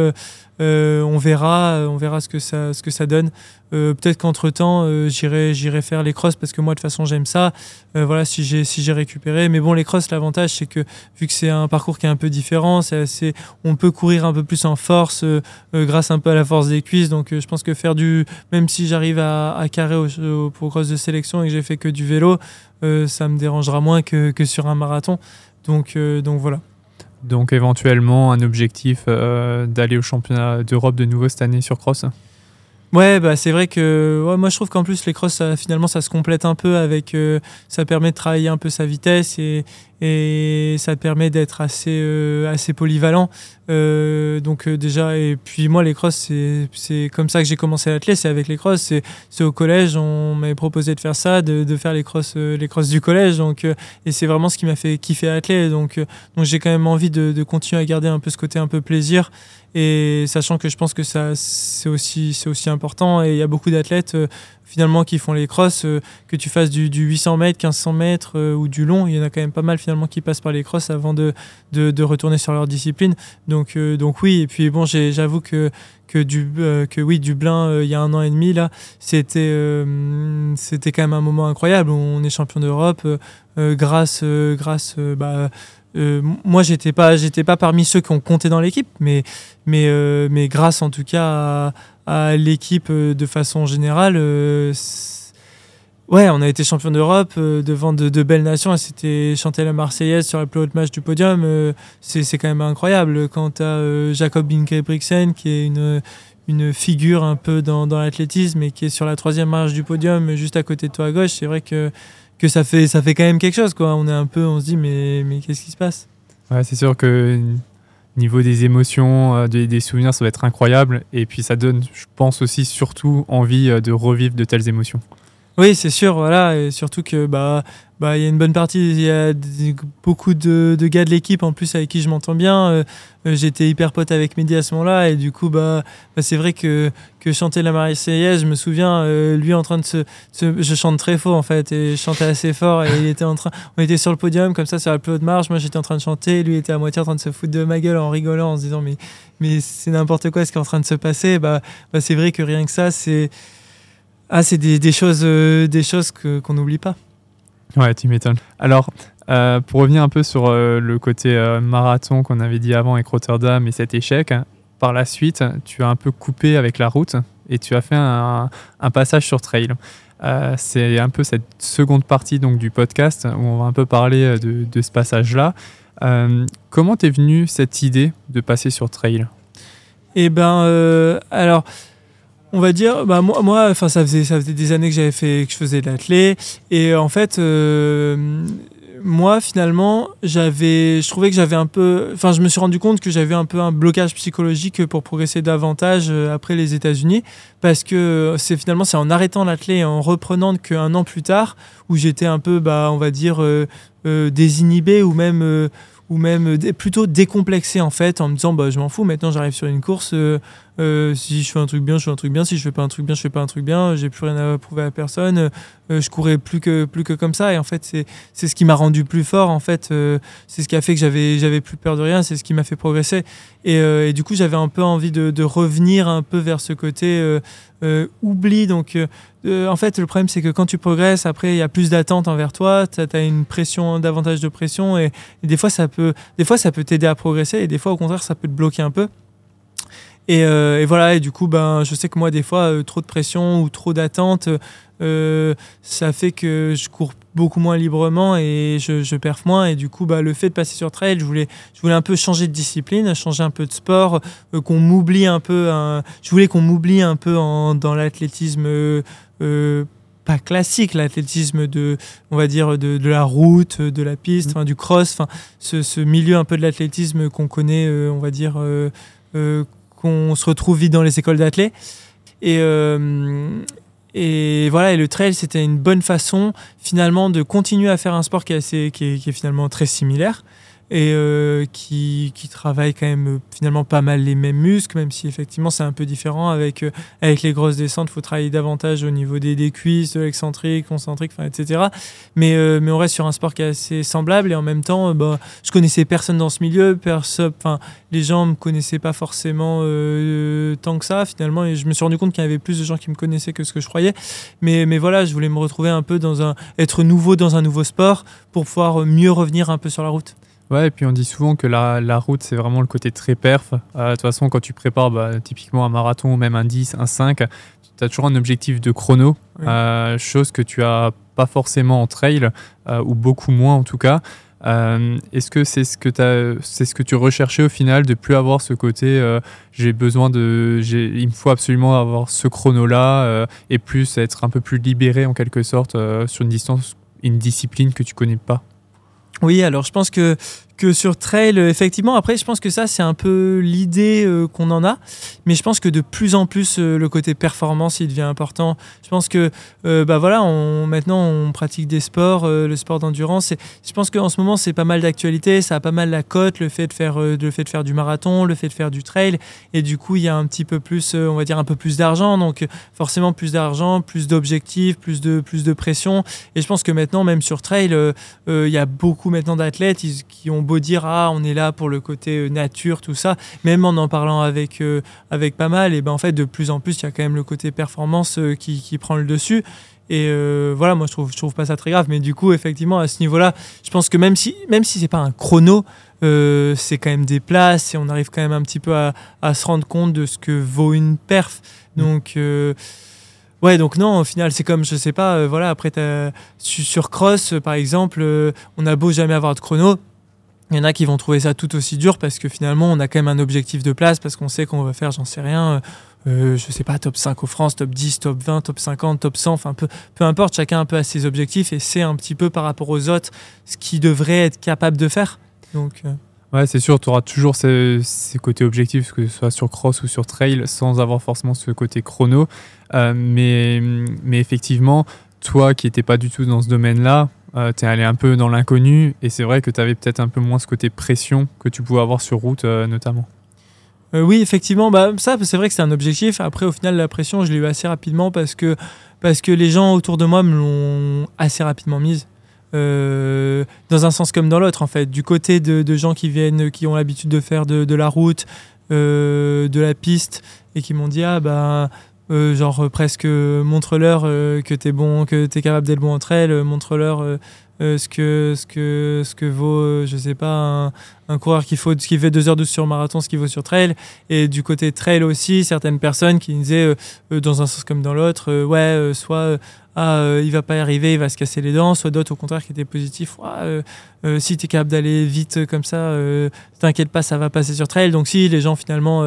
on verra on verra ce que ça ce que ça donne euh, peut-être qu'entre temps, euh, j'irai, j'irai faire les crosses parce que moi, de toute façon, j'aime ça. Euh, voilà, si j'ai, si j'ai récupéré. Mais bon, les crosses, l'avantage, c'est que vu que c'est un parcours qui est un peu différent, c'est assez, on peut courir un peu plus en force grâce un peu à la force des cuisses. Donc, je pense que faire du, même si j'arrive à, carrer au, pour crosses de sélection et que j'ai fait que du vélo, ça me dérangera moins que, que sur un marathon. Donc, donc voilà. Donc éventuellement un objectif d'aller au championnat d'Europe de nouveau cette année sur cross. Ouais, bah c'est vrai que moi je trouve qu'en plus les crosses finalement ça se complète un peu avec euh, ça permet de travailler un peu sa vitesse et, et ça permet d'être assez euh, assez polyvalent. Euh, donc déjà et puis moi les crosses c'est comme ça que j'ai commencé l'athlète, c'est avec les crosses, c'est au collège on m'avait proposé de faire ça, de, faire les crosses les crosses du collège. Donc et c'est vraiment ce qui m'a fait kiffer l'athlète donc donc j'ai quand même envie de, continuer à garder un peu ce côté un peu plaisir. Et sachant que je pense que ça c'est aussi aussi important. Et il y a beaucoup d'athlètes euh, finalement qui font les crosses euh, que tu fasses du, 800 mètres 1500 mètres euh, ou du long il y en a quand même pas mal finalement qui passent par les crosses avant de, de, retourner sur leur discipline. Donc donc oui et puis bon j'avoue que que que oui Dublin il y a un an et demi là c'était c'était quand même un moment incroyable. On est champion d'Europe grâce grâce bah, euh, moi, j'étais pas, j'étais pas parmi ceux qui ont compté dans l'équipe, mais, mais, euh, mais grâce en tout cas à, l'équipe euh, de façon générale, ouais, on a été champion d'Europe devant de, belles nations c'était chanter la Marseillaise sur la plus haute match du podium. c'est quand même incroyable. Quant à Jacob Ingebrigtsen, qui est une, une figure un peu dans, dans l'athlétisme et qui est sur la troisième marche du podium, juste à côté de toi à gauche, c'est vrai que que ça fait, ça fait quand même quelque chose. Quoi. On est un peu, on se dit, mais, mais qu'est-ce qui se passe? Ouais, c'est sûr que niveau des émotions, euh, des, des, souvenirs, ça va être incroyable. Et puis ça donne, je pense aussi, surtout envie euh, de revivre de telles émotions. Oui, c'est sûr, voilà, et surtout que bah bah il y a une bonne partie, il y a beaucoup de, gars de l'équipe en plus avec qui je m'entends bien. Euh, euh, j'étais hyper pote avec Mehdi à ce moment-là et du coup bah, bah c'est vrai que que chanter la Marseillaise, je me souviens euh, lui en train de se, je chante très faux en fait et je chantais assez fort et il était en train, on était sur le podium comme ça sur la plus haute marche, moi j'étais en train de chanter, lui était à moitié en train de se foutre de ma gueule en rigolant en se disant mais mais c'est n'importe quoi ce qui est en train de se passer. Bah, bah c'est vrai que rien que ça c'est ah, c'est des, choses, euh, des choses qu'on n'oublie pas. Ouais, tu m'étonnes. Alors, euh, pour revenir un peu sur euh, le côté marathon qu'on avait dit avant avec Rotterdam et cet échec, par la suite, tu as un peu coupé avec la route et tu as fait un, passage sur trail. c'est un peu cette seconde partie donc, du podcast où on va un peu parler de, de ce passage-là. comment t'es venue cette idée de passer sur trail? Eh ben, alors on va dire, bah moi, moi, ça faisait ça faisait des années que j'avais fait, que je faisais de l'athlé, et en fait, euh, moi, finalement, j'avais, je trouvais que j'avais un peu, enfin, je me suis rendu compte que j'avais un peu un blocage psychologique pour progresser davantage euh, après les États-Unis, parce que c'est finalement c'est en arrêtant l'athlète et en reprenant qu'un an plus tard où j'étais un peu, bah, on va dire, euh, euh, désinhibé ou même ou même plutôt décomplexé en fait en me disant bah je m'en fous maintenant j'arrive sur une course euh, si je fais un truc bien, je fais un truc bien. Si je fais pas un truc bien, je fais pas un truc bien. J'ai plus rien à prouver à personne. Euh, je courais plus que plus que comme ça. Et en fait, c'est c'est ce qui m'a rendu plus fort. En fait, euh, c'est ce qui a fait que j'avais j'avais plus peur de rien. C'est ce qui m'a fait progresser. Et, et, du coup, j'avais un peu envie de, de, revenir un peu vers ce côté oubli. Donc, en fait, le problème, c'est que quand tu progresses, après, il y a plus d'attentes envers toi. Tu as, une pression, davantage de pression. Et, et, des fois, ça peut des fois, ça peut t'aider à progresser. Et des fois, au contraire, ça peut te bloquer un peu. Euh, et, voilà, et du coup, ben, je sais que moi, des fois, euh, trop de pression ou trop d'attente, euh, ça fait que je cours beaucoup moins librement et je, je perf moins. Et du coup, bah, le fait de passer sur trail, je voulais, je voulais un peu changer de discipline, changer un peu de sport, qu'on m'oublie un peu. je voulais qu'on m'oublie un peu en, dans l'athlétisme. pas classique, l'athlétisme de, on va dire, de, de, la route, de la piste, mmh. du cross, enfin, ce, ce, milieu un peu de l'athlétisme qu'on connaît, on va dire, qu'on se retrouve vite dans les écoles d'athlètes. Et, euh, et voilà, et le trail, c'était une bonne façon finalement de continuer à faire un sport qui est, qui est finalement très similaire, et euh, qui, qui, travaille quand même euh, finalement pas mal les mêmes muscles, même si effectivement c'est un peu différent. Avec, euh, avec les grosses descentes, il faut travailler davantage au niveau des, des cuisses, de l'excentrique, concentrique, etc. Mais, mais on reste sur un sport qui est assez semblable et en même temps, bah, je connaissais personne dans ce milieu, personne, les gens ne me connaissaient pas forcément tant que ça finalement et je me suis rendu compte qu'il y avait plus de gens qui me connaissaient que ce que je croyais. Mais, mais voilà, je voulais me retrouver un peu dans un, être nouveau dans un nouveau sport pour pouvoir mieux revenir un peu sur la route. Ouais, et puis on dit souvent que la, la route, c'est vraiment le côté très perf. Euh, de toute façon, quand tu prépares bah, typiquement un marathon ou même un 10, un 5, tu as toujours un objectif de chrono, euh, chose que tu as pas forcément en trail, euh, ou beaucoup moins en tout cas. Est-ce que c'est ce que c'est ce que tu recherchais au final de plus avoir ce côté j'ai besoin de il me faut absolument avoir ce chrono là et plus être un peu plus libéré en quelque sorte sur une distance une discipline que tu connais pas? Oui, alors je pense que que sur trail, euh, effectivement, après, je pense que ça, c'est un peu l'idée euh, qu'on en a. Mais je pense que de plus en plus, euh, le côté performance, il devient important. Je pense que, bah voilà, on, maintenant, on pratique des sports, le sport d'endurance. Je pense qu'en ce moment, c'est pas mal d'actualité. Ça a pas mal la cote, le fait de faire, le fait de faire du marathon, le fait de faire du trail. Et du coup, il y a un petit peu plus, on va dire, un peu plus d'argent. Donc, forcément, plus d'argent, plus d'objectifs, plus de, plus de pression. Et je pense que maintenant, même sur trail, il y a beaucoup maintenant d'athlètes qui ont beau dire ah on est là pour le côté euh, nature tout ça. Même en en parlant avec euh, avec pas mal et ben en fait de plus en plus il y a quand même le côté performance euh, qui, qui, prend le dessus. Et voilà moi je trouve je trouve pas ça très grave. Mais du coup effectivement à ce niveau là je pense que même si même si c'est pas un chrono c'est quand même des places et on arrive quand même un petit peu à, à se rendre compte de ce que vaut une perf. Mmh. donc Ouais, donc non, au final, c'est comme, je sais pas, voilà, après, sur Cross, par exemple, on a beau jamais avoir de chrono, il y en a qui vont trouver ça tout aussi dur parce que finalement, on a quand même un objectif de place parce qu'on sait qu'on va faire, j'en sais rien, euh, je sais pas, top 5 au France, top 10, top 20, top 50, top 100, enfin peu, peu importe, chacun un peu a ses objectifs et c'est un petit peu par rapport aux autres ce qu'il devrait être capable de faire. Donc, euh. Ouais, c'est sûr, tu auras toujours ces, ces, côtés objectifs, que ce soit sur cross ou sur trail, sans avoir forcément ce côté chrono. Euh, mais, mais effectivement, toi qui n'étais pas du tout dans ce domaine-là, euh, tu es allé un peu dans l'inconnu et c'est vrai que tu avais peut-être un peu moins ce côté pression que tu pouvais avoir sur route euh, notamment. Euh, oui, effectivement, bah, ça c'est vrai que c'est un objectif. Après, au final, la pression, je l'ai eu assez rapidement parce que, parce que les gens autour de moi me l'ont assez rapidement mise. dans un sens comme dans l'autre, en fait. Du côté de, gens qui viennent, qui ont l'habitude de faire de, de la route, de la piste, et qui m'ont dit Ah, bah, euh, genre euh, presque euh, montre-leur que t'es bon, que t'es capable d'être bon entre elles, montre-leur ce que ce que ce que vaut, je sais pas, un, coureur qui faut qui fait 2h12 sur marathon, ce qui vaut sur trail. Et du côté trail aussi, certaines personnes qui disaient dans un sens comme dans l'autre, ouais, soit ah, il va pas y arriver, il va se casser les dents, soit d'autres au contraire qui étaient positifs, si tu es capable d'aller vite comme ça, t'inquiète pas, ça va passer sur trail. Donc si les gens finalement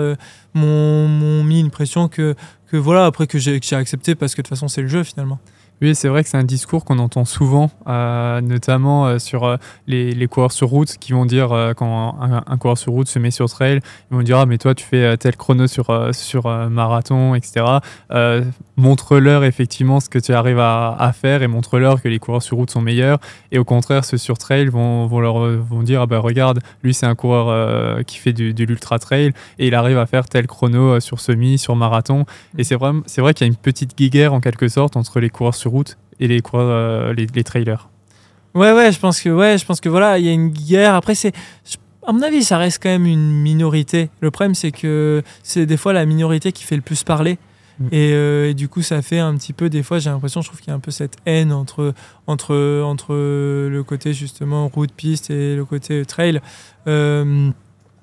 m'ont mis une pression que voilà, après que j'ai accepté parce que de toute façon c'est le jeu finalement. Oui, c'est vrai que c'est un discours qu'on entend souvent, euh, notamment euh, sur euh, les, coureurs sur route qui vont dire, quand un, coureur sur route se met sur trail, ils vont dire Ah, mais toi, tu fais tel chrono sur marathon, etc. montre-leur effectivement ce que tu arrives à, à faire et montre-leur que les coureurs sur route sont meilleurs. Et au contraire, ceux sur trail vont, vont leur vont dire Ah, bah regarde, lui, c'est un coureur qui fait du, de l'ultra trail et il arrive à faire tel chrono sur semi, sur marathon. Et c'est vrai, vrai qu'il y a une petite guéguerre en quelque sorte entre les coureurs sur route et les, euh, les, les, trailers. Ouais, ouais, je pense que, ouais, je pense que voilà, il y a une guerre. Après, c'est, à mon avis, ça reste quand même une minorité. Le problème, c'est que c'est des fois la minorité qui fait le plus parler. Mm. Euh, et, du coup, ça fait un petit peu, des fois, j'ai l'impression, je trouve qu'il y a un peu cette haine entre, entre, entre le côté justement route, piste et le côté trail. Euh,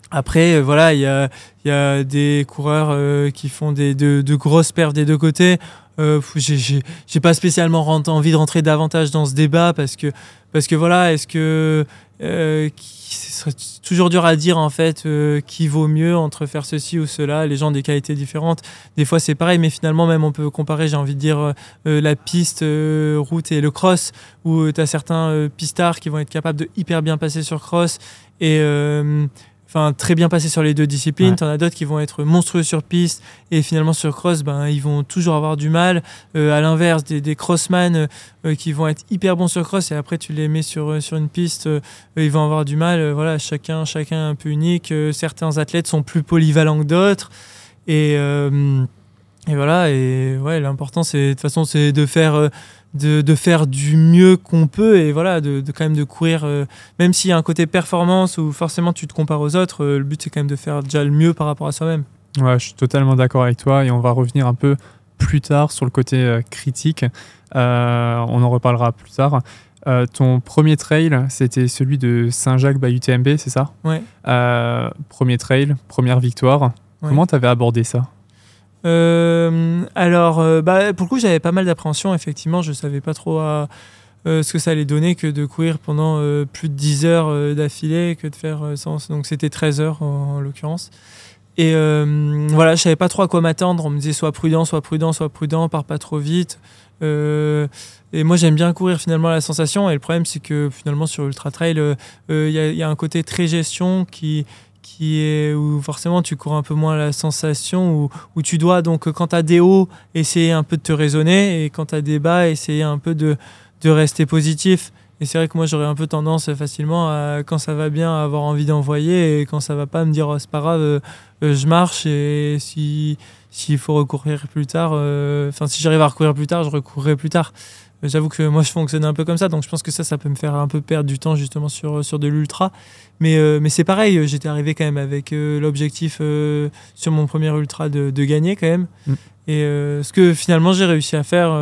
après, voilà, il y a, y a, des coureurs qui font des, de, grosses perfs des deux côtés. Euh, j'ai pas spécialement envie de rentrer davantage dans ce débat parce que, parce que voilà, est-ce que euh, ce serait toujours dur à dire en fait euh, qui vaut mieux entre faire ceci ou cela, les gens ont des qualités différentes. Des fois c'est pareil, mais finalement même on peut comparer, j'ai envie de dire la piste route et le cross où tu as certains pistards qui vont être capables de hyper bien passer sur cross et enfin très bien passé sur les deux disciplines. tu T'en as d'autres qui vont être monstrueux sur piste et finalement sur cross, ben ils vont toujours avoir du mal. Euh, à l'inverse, des, des crossman euh, qui vont être hyper bons sur cross et après tu les mets sur euh, sur une piste, ils vont avoir du mal. voilà, chacun chacun un peu unique. certains athlètes sont plus polyvalents que d'autres et et voilà et ouais l'important c'est de toute façon c'est de faire de, faire du mieux qu'on peut et voilà, de, quand même de courir, euh, même s'il y a un côté performance où forcément tu te compares aux autres, euh, le but c'est quand même de faire déjà le mieux par rapport à soi-même. Ouais, je suis totalement d'accord avec toi et on va revenir un peu plus tard sur le côté euh, critique. on en reparlera plus tard. ton premier trail, c'était celui de Saint-Jacques by UTMB, c'est ça? Ouais. premier trail, première victoire. Comment tu avais abordé ça? Euh, alors, euh, bah, pour le coup, j'avais pas mal d'appréhension. Effectivement, je savais pas trop euh, ce que ça allait donner que de courir pendant plus de 10 heures d'affilée, que de faire sens. Donc, c'était 13 heures en, l'occurrence. Et voilà, je savais pas trop à quoi m'attendre. On me disait soit prudent, soit prudent, soit prudent, pars pas trop vite. et moi, j'aime bien courir finalement la sensation. Et le problème, c'est que finalement, sur Ultra Trail, il y, a un côté très gestion qui, qui est où forcément tu cours un peu moins la sensation, où, où tu dois donc quand tu as des hauts, essayer un peu de te raisonner, et quand tu as des bas, essayer un peu de, de rester positif. Et c'est vrai que moi j'aurais un peu tendance facilement à, quand ça va bien, à avoir envie d'envoyer, et quand ça va pas, me dire oh, c'est pas grave, euh, euh, je marche, et si s'il faut recourir plus tard, euh, enfin si j'arrive à recourir plus tard, je recourrai plus tard. J'avoue que moi je fonctionne un peu comme ça, donc je pense que ça, ça peut me faire un peu perdre du temps justement sur, sur de l'ultra. Mais, euh, mais c'est pareil, euh, j'étais arrivé quand même avec euh, l'objectif sur mon premier ultra de, de gagner quand même. Mm. Et ce que finalement j'ai réussi à faire,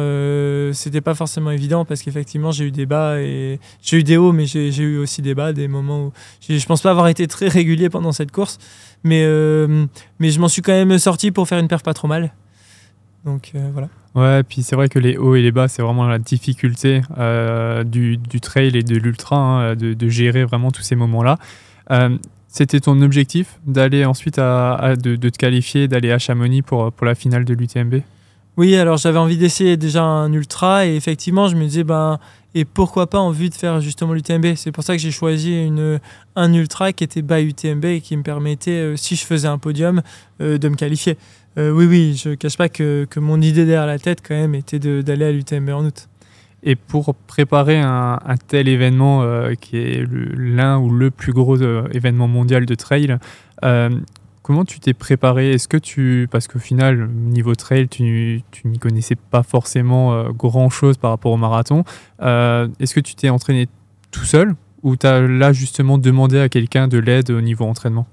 c'était pas forcément évident parce qu'effectivement j'ai eu des bas et j'ai eu des hauts, mais j'ai eu aussi des bas, des moments où je pense pas avoir été très régulier pendant cette course. Mais, mais je m'en suis quand même sorti pour faire une perf pas trop mal. Donc voilà. Ouais, puis c'est vrai que les hauts et les bas, c'est vraiment la difficulté euh, du, du, trail et de l'ultra, hein, de, gérer vraiment tous ces moments-là. Euh, c'était ton objectif d'aller ensuite à, de, te qualifier, d'aller à Chamonix pour, pour la finale de l'UTMB Oui, alors j'avais envie d'essayer déjà un ultra et effectivement, je me disais, ben, et pourquoi pas en vue de faire justement l'UTMB C'est pour ça que j'ai choisi une, un ultra qui était bas UTMB et qui me permettait, euh, si je faisais un podium, de me qualifier. Euh, oui, oui, je ne cache pas que, que, mon idée derrière la tête, quand même, était d'aller à l'UTMB en août. Et pour préparer un, tel événement euh, qui est l'un ou le plus gros euh, événement mondial de trail, comment tu t'es préparé? Est-ce que tu, parce qu'au final, niveau trail, tu, tu n'y connaissais pas forcément grand-chose par rapport au marathon, est-ce que tu t'es entraîné tout seul ou tu as là justement demandé à quelqu'un de l'aide au niveau entraînement?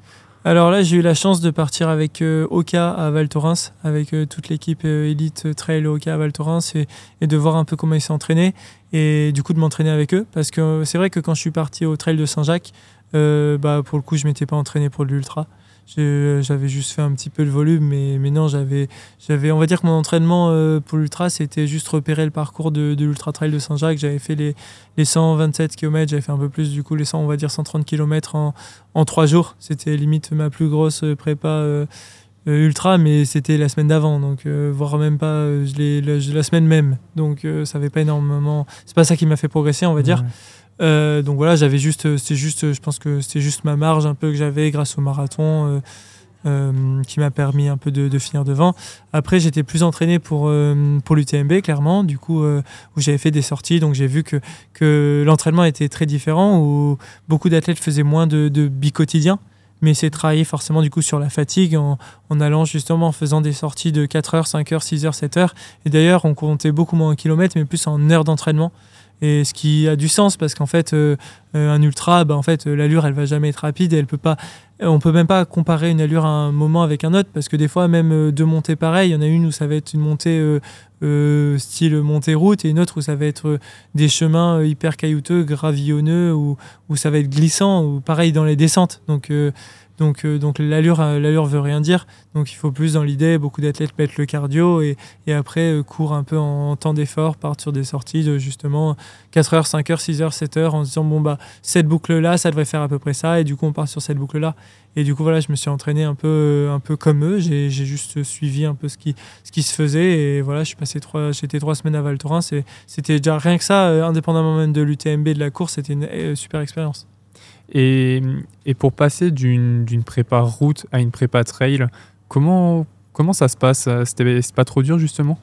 Alors là, j'ai eu la chance de partir avec euh, Oka à Val Thorens, avec euh, toute l'équipe euh, Elite Trail Oka à Val Thorens, et, et, de voir un peu comment ils s'entraînaient, et du coup de m'entraîner avec eux. Parce que c'est vrai que quand je suis parti au Trail de Saint-Jacques, bah, pour le coup, je m'étais pas entraîné pour l'ultra. J'avais juste fait un petit peu le volume, mais, mais non, j'avais, on va dire que mon entraînement euh, pour l'ultra, c'était juste repérer le parcours de, de l'ultra trail de Saint-Jacques. J'avais fait les, les 127 km, j'avais fait un peu plus, du coup, les 100, on va dire 130 km en, en 3 jours. C'était limite ma plus grosse prépa. Euh, ultra, mais c'était la semaine d'avant, donc voire même pas la, la, semaine même. Donc ça avait pas énormément. C'est pas ça qui m'a fait progresser, on va dire. Donc voilà, j'avais juste, c'est juste, je pense que c'était juste ma marge un peu que j'avais grâce au marathon. Euh, qui m'a permis un peu de, finir devant. Après, j'étais plus entraîné pour, euh, pour l'UTMB, clairement, du coup, euh, où j'avais fait des sorties. Donc, j'ai vu que, que l'entraînement était très différent, où beaucoup d'athlètes faisaient moins de, de bi-quotidien mais c'est travailler forcément du coup sur la fatigue en, en, allant justement en faisant des sorties de 4 heures, 5 heures, 6 heures, 7 heures. Et d'ailleurs, on comptait beaucoup moins en kilomètres, mais plus en heures d'entraînement. Et ce qui a du sens parce qu'en fait, un ultra, bah, en fait, l'allure, elle va jamais être rapide et elle peut pas, on peut même pas comparer une allure à un moment avec un autre parce que des fois même euh, deux montées pareilles, il y en a une où ça va être une montée euh, euh, style montée route et une autre où ça va être des chemins hyper caillouteux, gravillonneux ou où ça va être glissant ou pareil dans les descentes. Donc donc, euh, donc l'allure, euh, l'allure veut rien dire. Donc il faut plus dans l'idée, beaucoup d'athlètes mettent le cardio et, et après euh, courent un peu en, temps d'effort, partent sur des sorties de justement 4 heures, 5 heures, 6 heures, 7 heures en se disant bon bah cette boucle-là, ça devrait faire à peu près ça et du coup on part sur cette boucle-là. Et du coup voilà, je me suis entraîné un peu, un peu comme eux, j'ai, juste suivi un peu ce qui, ce qui se faisait et voilà, je suis passé trois, j'étais trois semaines à Val Thorens c'était déjà rien que ça, indépendamment même de l'UTMB de la course, c'était une super expérience. Et, et pour passer d'une prépa route à une prépa trail, comment, comment ça se passe? C'est pas trop dur justement?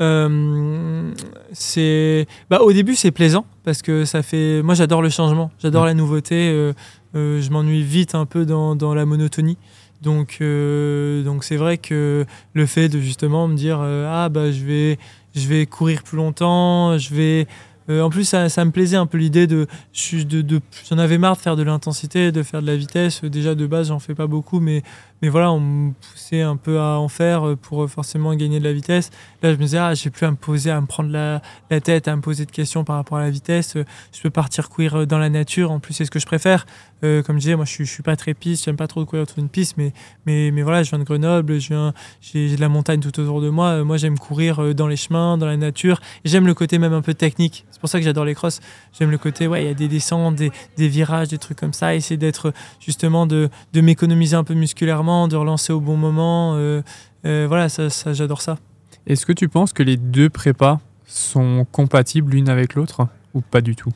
Euh, c'est bah, au début c'est plaisant parce que ça fait moi j'adore le changement j'adore la nouveauté euh, euh, je m'ennuie vite un peu dans, dans la monotonie. Donc donc c'est vrai que le fait de justement me dire ah bah je vais je vais courir plus longtemps je vais euh, en plus, ça, me plaisait un peu l'idée de, de, de j'en avais marre de faire de l'intensité, de faire de la vitesse. Déjà de base, j'en fais pas beaucoup, mais mais voilà, on me poussait un peu à en faire pour forcément gagner de la vitesse. Là, je me disais, ah, j'ai plus à me poser, à me prendre la, la, tête, à me poser de questions par rapport à la vitesse. Je peux partir courir dans la nature. En plus, c'est ce que je préfère. Euh, comme je disais, moi, je suis, je suis pas très piste, j'aime pas trop courir autour d'une piste, mais, mais, mais voilà, je viens de Grenoble, j'ai de la montagne tout autour de moi. Moi, j'aime courir euh, dans les chemins, dans la nature. J'aime le côté même un peu technique. C'est pour ça que j'adore les crosses. J'aime le côté, ouais, il y a des descentes, des, des, virages, des trucs comme ça. Essayer d'être, justement, de, de m'économiser un peu musculairement de relancer au bon moment. Euh, euh, voilà, ça, j'adore ça. Est-ce que tu penses que les deux prépas sont compatibles l'une avec l'autre ou pas du tout?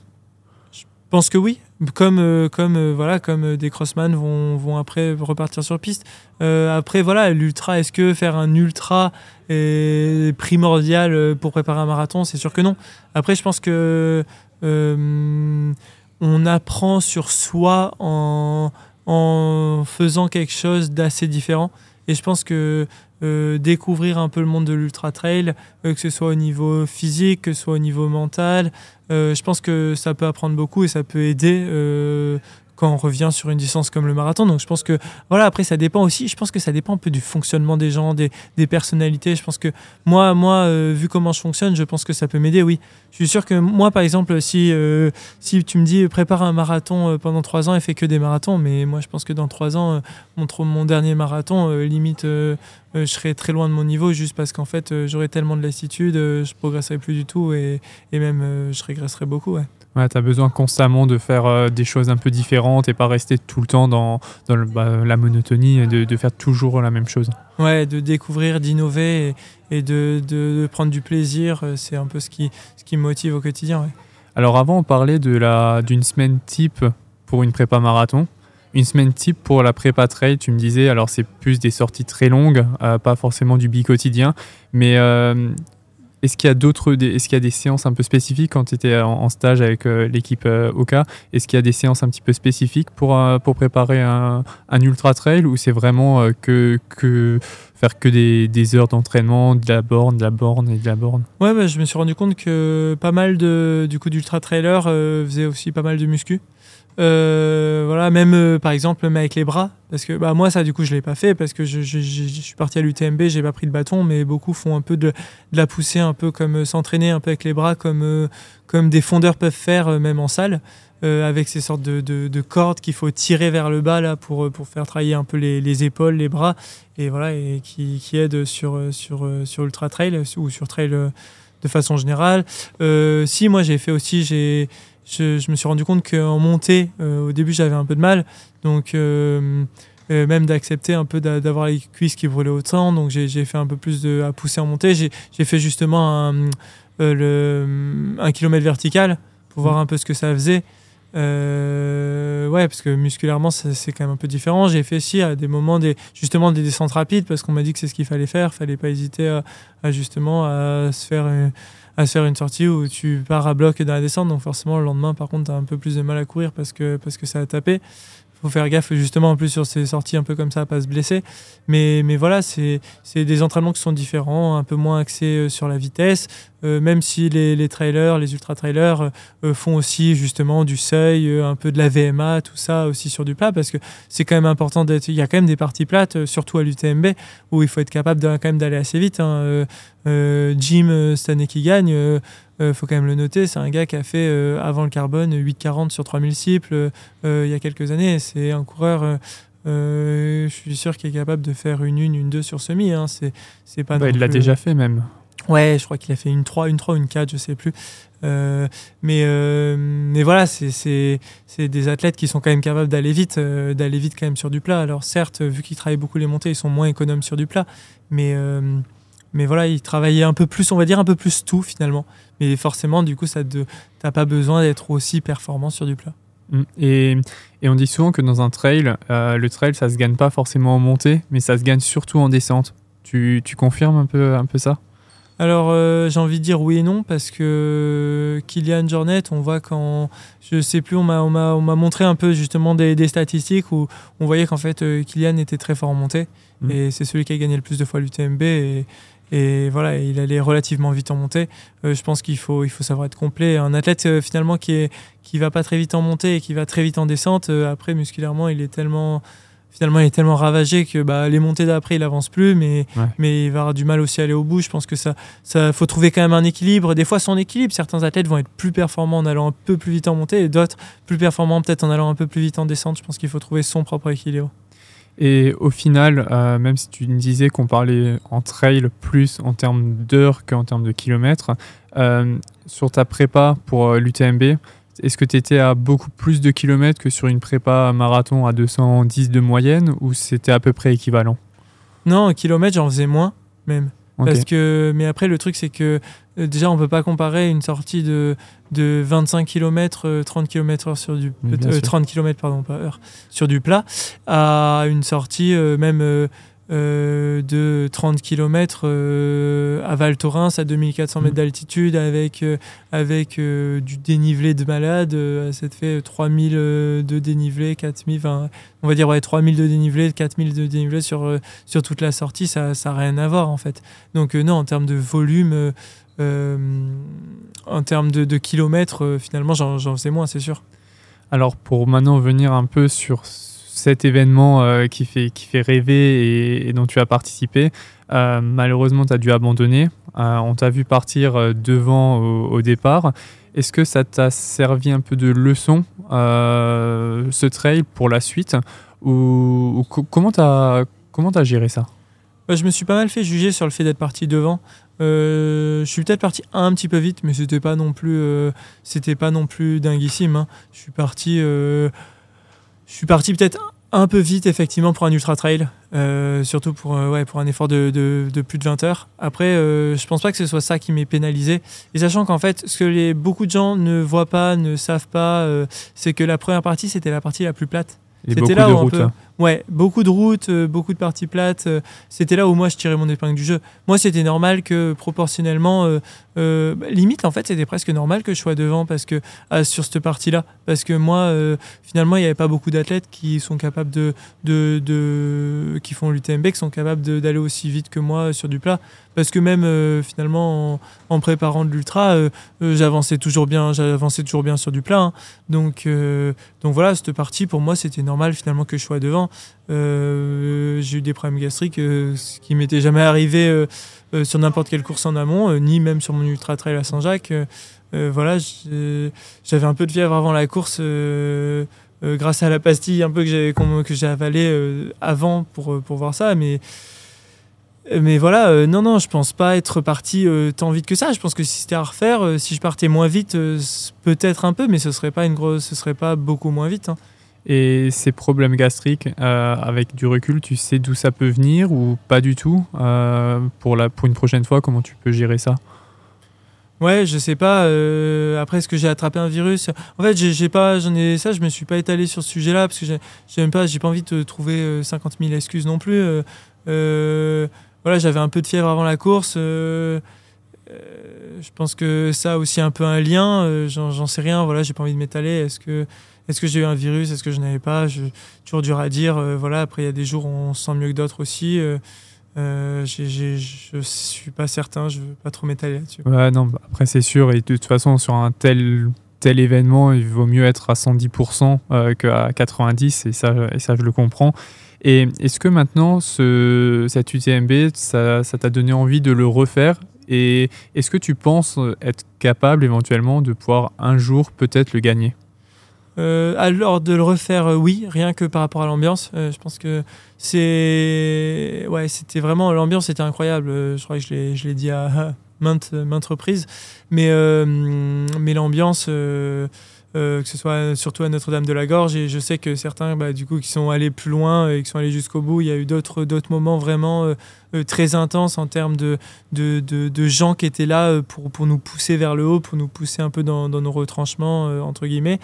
Je pense que oui. Comme, euh, comme, voilà, comme des crossman vont, vont après repartir sur piste. après, voilà, l'ultra, est-ce que faire un ultra est primordial pour préparer un marathon? C'est sûr que non. Après, je pense que on apprend sur soi en, en faisant quelque chose d'assez différent. Et je pense que euh, découvrir un peu le monde de l'ultra trail, euh, que ce soit au niveau physique, que ce soit au niveau mental, euh, je pense que ça peut apprendre beaucoup et ça peut aider quand on revient sur une distance comme le marathon. Donc je pense que, voilà, après ça dépend aussi, je pense que ça dépend un peu du fonctionnement des gens, des, des personnalités. Je pense que moi, moi euh, vu comment je fonctionne, je pense que ça peut m'aider, oui. Je suis sûr que moi, par exemple, si, euh, si tu me dis prépare un marathon euh, pendant trois ans et fais que des marathons, mais moi je pense que dans trois ans, mon, mon dernier marathon, limite, je serais très loin de mon niveau juste parce qu'en fait, j'aurais tellement de lassitude, je progresserais plus du tout et, et même je régresserais beaucoup, ouais. Ouais, tu as besoin constamment de faire euh, des choses un peu différentes et pas rester tout le temps dans, dans bah, la monotonie et de, de, faire toujours la même chose. Ouais, de découvrir, d'innover et, de, de, prendre du plaisir, euh, c'est un peu ce qui, ce qui me motive au quotidien. Ouais. Alors avant, on parlait d'une semaine type pour une prépa marathon. Une semaine type pour la prépa trail, tu me disais, alors c'est plus des sorties très longues, euh, pas forcément du bi-quotidien, mais est-ce qu'il y a d'autres, est-ce qu'il y a des séances un peu spécifiques quand tu étais en, stage avec euh, l'équipe euh, Oka? Est-ce qu'il y a des séances un petit peu spécifiques pour, euh, pour préparer un, ultra trail ou c'est vraiment que, que faire que des, des heures d'entraînement, de la borne, de la borne et de la borne? Ouais, bah, je me suis rendu compte que pas mal de, du coup d'ultra trailers faisaient aussi pas mal de muscu. Euh, voilà, même euh, par exemple, même avec les bras, parce que bah, moi, ça, du coup, je l'ai pas fait parce que je, je, suis parti à l'UTMB, j'ai pas pris de bâton, mais beaucoup font un peu de, la poussée, un peu comme euh, s'entraîner un peu avec les bras, comme, comme des fondeurs peuvent faire, même en salle. avec ces sortes de cordes qu'il faut tirer vers le bas là pour, pour faire travailler un peu les, les épaules, les bras et voilà et qui, qui aident sur, sur, sur ultra trail ou sur trail de façon générale. si moi j'ai fait aussi j'ai je, me suis rendu compte qu'en montée, euh, au début, j'avais un peu de mal. Donc, euh, même d'accepter un peu d'avoir les cuisses qui brûlaient autant. Donc j'ai fait un peu plus de, à pousser en montée. J'ai fait justement un, le, un kilomètre vertical pour voir mmh. un peu ce que ça faisait. Euh, ouais, parce que musculairement, c'est quand même un peu différent. J'ai fait aussi à des moments des, justement des descentes rapides parce qu'on m'a dit que c'est ce qu'il fallait faire. Fallait pas hésiter à, justement à se faire à faire une sortie où tu pars à bloc dans la descente. Donc forcément, le lendemain, par contre, tu as un peu plus de mal à courir parce que, parce que ça a tapé faut faire gaffe justement en plus sur ces sorties un peu comme ça pas se blesser mais, mais voilà c'est des entraînements qui sont différents un peu moins axés euh, sur la vitesse euh, même si les, les, trailers les ultra trailers euh, font aussi justement du seuil un peu de la VMA tout ça aussi sur du plat parce que c'est quand même important d'être il y a quand même des parties plates surtout à l'UTMB où il faut être capable de, quand même d'aller assez vite hein. Jim cette année qui gagne il euh, faut quand même le noter, c'est un gars qui a fait euh, avant le carbone 8,40 sur 3000 cycles euh, il y a quelques années. C'est un coureur, je suis sûr, qui est capable de faire une 1, une 2 sur semi. Hein. C'est, pas bah, il l'a déjà fait même. Ouais, je crois qu'il a fait une 3, une 3 une 4, je sais plus. mais, mais voilà, c'est des athlètes qui sont quand même capables d'aller vite, d'aller vite quand même sur du plat. Alors certes, vu qu'ils travaillent beaucoup les montées, ils sont moins économes sur du plat. Mais, mais voilà, ils travaillaient un peu plus, on va dire un peu plus tout finalement. Mais forcément, du coup, ça tu n'as pas besoin d'être aussi performant sur du plat. Mm. Et, et, on dit souvent que dans un trail, euh, le trail, ça se gagne pas forcément en montée, mais ça se gagne surtout en descente. Tu, tu confirmes un peu, un peu ça? Alors euh, j'ai envie de dire oui et non parce que Kylian Jornet, on voit quand je sais plus, on m'a on m'a montré un peu justement des, des, statistiques où on voyait qu'en fait euh, Kylian était très fort en montée mm. et c'est celui qui a gagné le plus de fois l'UTMB et, et voilà, il allait relativement vite en montée. Euh, je pense qu'il faut, il faut savoir être complet. Un athlète euh, finalement qui est qui va pas très vite en montée et qui va très vite en descente, euh, après musculairement, il est tellement finalement il est tellement ravagé que bah, les montées d'après il avance plus, mais mais il va avoir du mal aussi à aller au bout. Je pense que ça, ça faut trouver quand même un équilibre. Des fois son équilibre, certains athlètes vont être plus performants en allant un peu plus vite en montée et d'autres plus performants peut-être en allant un peu plus vite en descente. Je pense qu'il faut trouver son propre équilibre. Et au final, euh, même si tu me disais qu'on parlait en trail plus en termes d'heures qu'en termes de kilomètres, euh, sur ta prépa pour euh, l'UTMB, est-ce que tu étais à beaucoup plus de kilomètres que sur une prépa marathon à 210 de moyenne ou c'était à peu près équivalent? Non, en kilomètres, j'en faisais moins même. Parce que, mais après, le truc, c'est que euh, déjà, on ne peut pas comparer une sortie de, de 25 km, 30 km sur du 30 km pardon, pas heure, sur du plat à une sortie euh, même euh, de 30 km euh, à Val Thorens à 2400 mètres mm. d'altitude avec, euh, avec du dénivelé de malade. ça te fait 3000 de dénivelé, 4000, enfin, on va dire ouais, 3000 de dénivelé, 4000 de dénivelé sur, sur toute la sortie. Ça n'a rien à voir en fait. Donc, non, en termes de volume, en termes de, de kilomètres, finalement, j'en faisais moins, c'est sûr. Alors, pour maintenant venir un peu sur cet événement euh, qui, fait, rêver et, dont tu as participé. Euh, malheureusement, tu as dû abandonner. Euh, on t'a vu partir devant au, départ. Est-ce que ça t'a servi un peu de leçon, ce trail, pour la suite Ou, comment tu as, géré ça? Je me suis pas mal fait juger sur le fait d'être parti devant. je suis peut-être parti un petit peu vite, mais c'était pas non plus, c'était pas non plus dinguissime. Hein. Je suis parti je suis parti peut-être un peu vite, effectivement, pour un ultra trail, euh, surtout pour, euh, ouais, pour un effort de, de, plus de 20 heures. Après, euh, je pense pas que ce soit ça qui m'ait pénalisé. Et sachant qu'en fait, ce que les, beaucoup de gens ne voient pas, ne savent pas, c'est que la première partie, c'était la partie la plus plate. C'était là où hein. Ouais, beaucoup de routes, euh, beaucoup de parties plates. Euh, c'était là où moi je tirais mon épingle du jeu. Moi, c'était normal que proportionnellement, euh, bah, limite en fait, c'était presque normal que je sois devant parce que ah, sur cette partie-là, parce que moi, finalement, il n'y avait pas beaucoup d'athlètes qui sont capables de, qui font l'UTMB, qui sont capables d'aller aussi vite que moi sur du plat. Parce que même finalement, en, préparant de l'ultra, j'avançais toujours bien, j'avançais toujours bien sur du plat. Hein. Donc, donc voilà, cette partie pour moi, c'était normal finalement que je sois devant. Euh, j'ai eu des problèmes gastriques, euh, ce qui m'était jamais arrivé euh, sur n'importe quelle course en amont, ni même sur mon ultra trail à Saint-Jacques. voilà, j'avais un peu de fièvre avant la course. grâce à la pastille un peu que j'ai avalée avant pour, pour voir ça mais mais voilà, non, non, je pense pas être parti tant vite que ça. Je pense que si c'était à refaire, si je partais moins vite, peut-être un peu, mais ce serait pas une grosse, ce serait pas beaucoup moins vite. Hein. Et ces problèmes gastriques, avec du recul, tu sais d'où ça peut venir ou pas du tout pour, la, pour une prochaine fois, comment tu peux gérer ça? Ouais, je sais pas. Euh, après, est-ce que j'ai attrapé un virus? En fait, j'ai pas, j'en ai ça. Je me suis pas étalé sur ce sujet-là parce que j'aime pas, j'ai pas envie de trouver 50 euh, 000 excuses non plus. Euh, voilà, j'avais un peu de fièvre avant la course. je pense que ça a aussi un peu un lien. J'en sais rien. Voilà, j'ai pas envie de m'étaler. Est-ce que est-ce que j'ai eu un virus? Est-ce que je n'avais pas? Je, Toujours dur à dire. voilà. Après, il y a des jours où on se sent mieux que d'autres aussi. Euh, je suis pas certain, je veux pas trop m'étaler là-dessus. Ouais, non, bah, après c'est sûr, et de toute façon, sur un tel, tel événement, il vaut mieux être à 110% euh, qu'à 90%, et ça, et ça, je le comprends. Et est-ce que maintenant, ce, cette UTMB, ça t'a donné envie de le refaire? Et est-ce que tu penses être capable éventuellement de pouvoir un jour peut-être le gagner? euh, alors de le refaire, euh, oui, rien que par rapport à l'ambiance. Euh, je pense que c'est, ouais, c'était vraiment l'ambiance était incroyable. je crois que je l'ai dit à maintes maintes reprises, mais mais l'ambiance. que ce soit surtout à Notre-Dame de la Gorge et je sais que certains bah, du coup qui sont allés plus loin et qui sont allés jusqu'au bout il y a eu d'autres moments vraiment très intenses en termes de de, de, gens qui étaient là pour, pour nous pousser vers le haut pour nous pousser un peu dans nos retranchements entre guillemets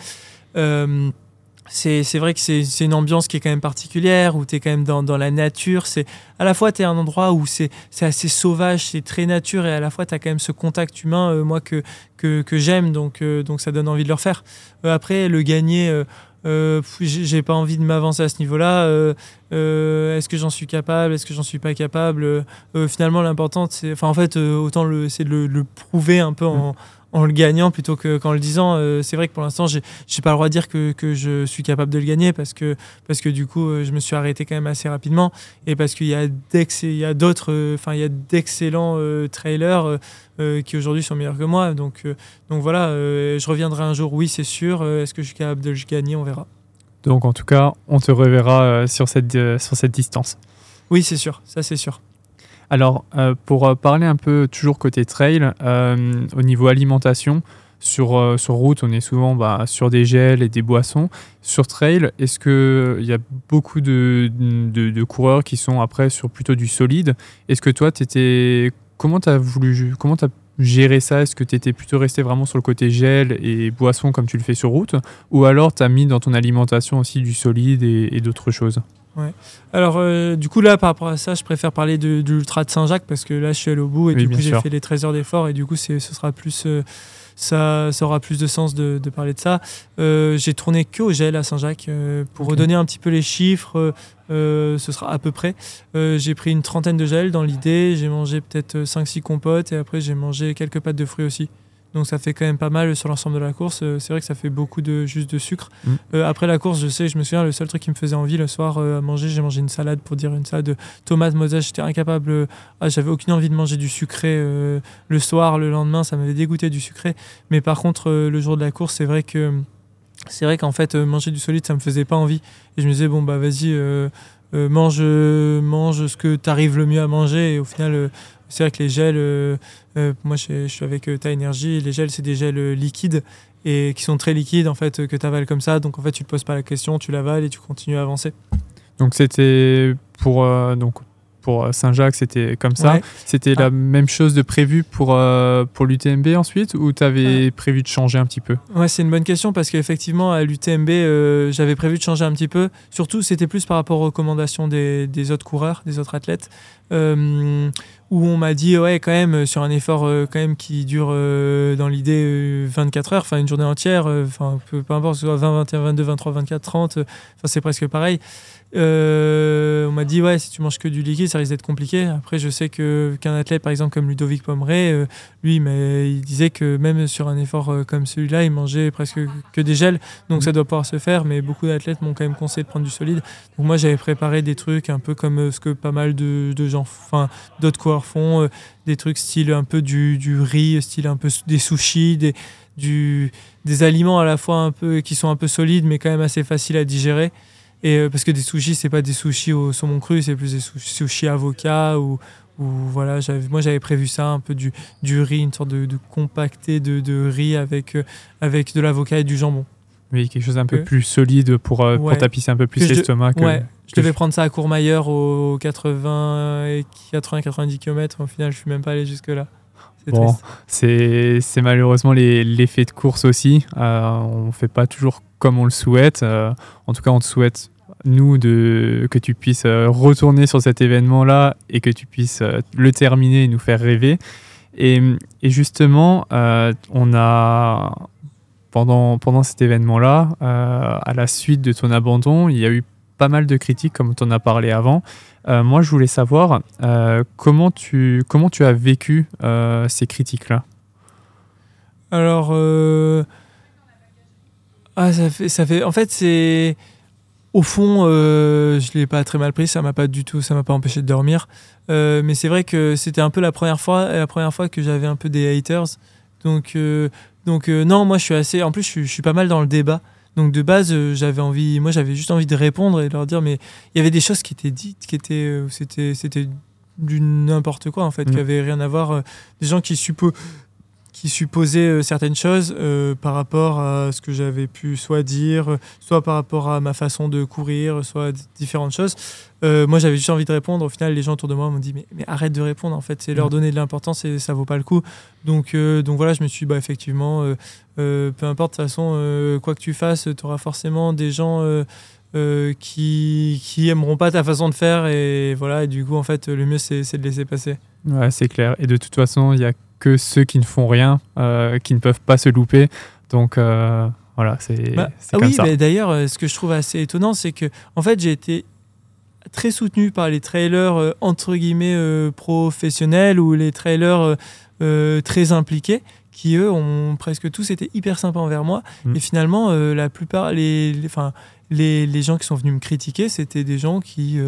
euh, c'est vrai que c'est une ambiance qui est quand même particulière, où tu es quand même dans, dans la nature. C'est À la fois, tu es un endroit où c'est assez sauvage, c'est très nature, et à la fois, tu as quand même ce contact humain, euh, moi, que, que, que j'aime, donc, euh, donc ça donne envie de le refaire. après, le gagner, j'ai pas envie de m'avancer à ce niveau-là. Est-ce que j'en suis capable? Est-ce que j'en suis pas capable? Finalement, l'important, c'est. Enfin, en fait, autant c'est de le, le, prouver un peu en, en le gagnant plutôt qu'en le disant. Euh, c'est vrai que pour l'instant, j'ai pas le droit de dire que, que, je suis capable de le gagner parce que, parce que du coup, euh, je me suis arrêté quand même assez rapidement et parce qu'il y a d'autres, euh, enfin, il y a d'excellents trailers qui aujourd'hui sont meilleurs que moi. Donc, donc voilà, je reviendrai un jour, oui, c'est sûr. Est-ce que je suis capable de le gagner? On verra. Donc en tout cas, on te reverra sur, cette, sur cette distance. Oui, c'est sûr, ça c'est sûr. Alors, euh, pour euh, parler un peu toujours côté trail, euh, au niveau alimentation, sur, sur route, on est souvent bah, sur des gels et des boissons. Sur trail, est-ce qu'il y a beaucoup de, de, coureurs qui sont après sur plutôt du solide? Est-ce que toi, étais, comment tu as voulu comment as géré ça? Est-ce que tu étais plutôt resté vraiment sur le côté gel et boisson comme tu le fais sur route? Ou alors tu as mis dans ton alimentation aussi du solide et d'autres choses? Ouais. Alors, euh, du coup, là, par rapport à ça, je préfère parler de, l'Ultra de Saint-Jacques parce que là, je suis allé au bout et du coup, j'ai fait les 13 heures d'effort et du coup, ce sera plus, euh, ça, ça, aura plus de sens de, parler de ça. Euh, j'ai tourné que au gel à Saint-Jacques pour redonner un petit peu les chiffres. ce sera à peu près. j'ai pris une trentaine de gels dans l'idée. J'ai mangé peut-être 5-6 compotes et après, j'ai mangé quelques pâtes de fruits aussi. Donc ça fait quand même pas mal sur l'ensemble de la course. Euh, c'est vrai que ça fait beaucoup de juste de sucre. Mm. Euh, après la course, je sais, je me souviens, le seul truc qui me faisait envie le soir euh, à manger, j'ai mangé une salade pour dire une salade de tomates. J'étais incapable. Ah, j'avais aucune envie de manger du sucré le soir, le lendemain, ça m'avait dégoûté du sucré. Mais par contre, le jour de la course, c'est vrai que c'est vrai qu'en fait manger du solide, ça me faisait pas envie. Et je me disais bon bah vas-y. mange, mange ce que tu arrives le mieux à manger et au final c'est vrai que les gels, moi je, suis avec euh, Ta Énergie, les gels c'est des gels liquides et qui sont très liquides en fait que tu avales comme ça. Donc en fait tu te poses pas la question, tu l'avales et tu continues à avancer. Donc c'était pour donc pour Saint-Jacques, c'était comme ça. C'était la ah. même chose de prévu pour, pour l'UTMB ensuite ou tu avais prévu de changer un petit peu? Ouais, c'est une bonne question parce qu'effectivement, à l'UTMB, j'avais prévu de changer un petit peu. Surtout, c'était plus par rapport aux recommandations des, des, autres coureurs, des autres athlètes où on m'a dit ouais quand même euh, sur un effort euh, quand même qui dure euh, dans l'idée 24 heures enfin une journée entière enfin peu, importe ce soit 20 21 22 23 24 30 enfin c'est presque pareil on m'a dit ouais si tu manges que du liquide ça risque d'être compliqué. Après je sais que qu'un athlète par exemple comme Ludovic Pomeray lui mais il disait que même sur un effort comme celui-là il mangeait presque que des gels. Donc ça doit pouvoir se faire mais beaucoup d'athlètes m'ont quand même conseillé de prendre du solide. Donc moi j'avais préparé des trucs un peu comme ce que pas mal de, de gens enfin d'autres coureurs font euh, des trucs style un peu du, du, riz, style un peu des sushis, des, du, des aliments à la fois un peu qui sont un peu solides mais quand même assez faciles à digérer. Et euh, parce que des sushis, c'est pas des sushis au saumon cru, c'est plus des sushis avocat ou, ou voilà, moi j'avais prévu ça, un peu du, du riz, une sorte de, de compacté de, de riz avec, euh, avec de l'avocat et du jambon. Oui, quelque chose un peu plus solide pour, pour tapisser un peu plus l'estomac. Ouais, je devais prendre ça à Courmayeur aux 80 et 80-90 km. Au final, je suis même pas allé jusque-là. Bon, c'est malheureusement l'effet de course aussi. on ne fait pas toujours comme on le souhaite. en tout cas, on te souhaite nous, de, que tu puisses euh, retourner sur cet événement-là et que tu puisses euh, le terminer et nous faire rêver. Et, justement, euh, on a, pendant, pendant cet événement-là, à la suite de ton abandon, il y a eu pas mal de critiques, comme tu en as parlé avant. moi, je voulais savoir comment, tu, comment tu as vécu ces critiques-là? Alors, ah, ça fait, ça fait, en fait, c'est au fond, euh, je l'ai pas très mal pris, ça m'a pas du tout, ça m'a pas empêché de dormir. Euh, mais c'est vrai que c'était un peu la première fois, la première fois que j'avais un peu des haters. Donc, euh, donc euh, non, moi je suis assez, en plus je suis, pas mal dans le débat. Donc de base, j'avais envie, moi j'avais juste envie de répondre et de leur dire, mais il y avait des choses qui étaient dites, qui étaient, c'était, c'était du n'importe quoi en fait, qui mmh. avait rien à voir. des gens qui supposent qui supposait euh, certaines choses euh, par rapport à ce que j'avais pu soit dire, soit par rapport à ma façon de courir, soit différentes choses. Euh, moi, j'avais juste envie de répondre. Au final, les gens autour de moi m'ont dit mais, mais, arrête de répondre. En fait, c'est leur mmh. donner de l'importance et ça vaut pas le coup. Donc, donc voilà, je me suis dit, bah, effectivement, peu importe, de toute façon, quoi que tu fasses, tu auras forcément des gens. qui, qui aimeront pas ta façon de faire et voilà et du coup en fait le mieux c'est de laisser passer ouais c'est clair et de toute façon il y a que ceux qui ne font rien, euh, qui ne peuvent pas se louper. Donc euh, voilà, c'est bah, ah oui, Mais d'ailleurs, euh, ce que je trouve assez étonnant, c'est que en fait, j'ai été très soutenu par les trailers entre guillemets professionnels ou les trailers très impliqués qui eux ont presque tous été hyper sympas envers moi mm. et finalement la plupart les, les, les, les, gens qui sont venus me critiquer c'était des gens qui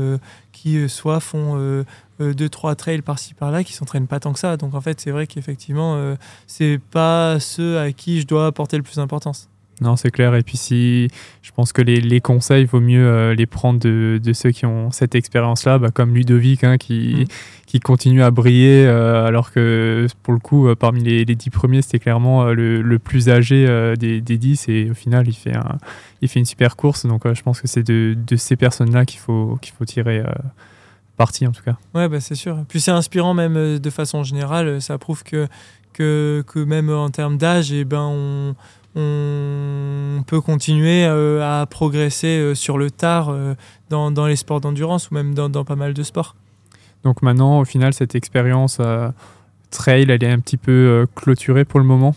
qui soit font euh, deux trois trails par-ci par-là qui s'entraînent pas tant que ça. Donc en fait, c'est vrai qu'effectivement, euh, c'est pas ceux à qui je dois apporter le plus d'importance. Non, c'est clair. Et puis si je pense que les, les conseils, il vaut mieux euh, les prendre de, de, ceux qui ont cette expérience-là, bah, comme Ludovic, hein, qui, mm. qui continue à briller, alors que pour le coup, parmi les, les dix premiers, c'était clairement le, le, plus âgé des, des dix. Et au final, il fait, un, il fait une super course. Donc je pense que c'est de, de, ces personnes-là qu'il faut, qu'il faut tirer partie en tout cas. Ouais, bah, c'est sûr. Puis c'est inspirant même euh, de façon générale. Ça prouve que, que, que même en termes d'âge, et eh ben, on, on peut continuer euh, à progresser euh, sur le tard dans, dans, les sports d'endurance ou même dans, dans, pas mal de sports. Donc maintenant, au final, cette expérience trail, elle est un petit peu clôturée pour le moment?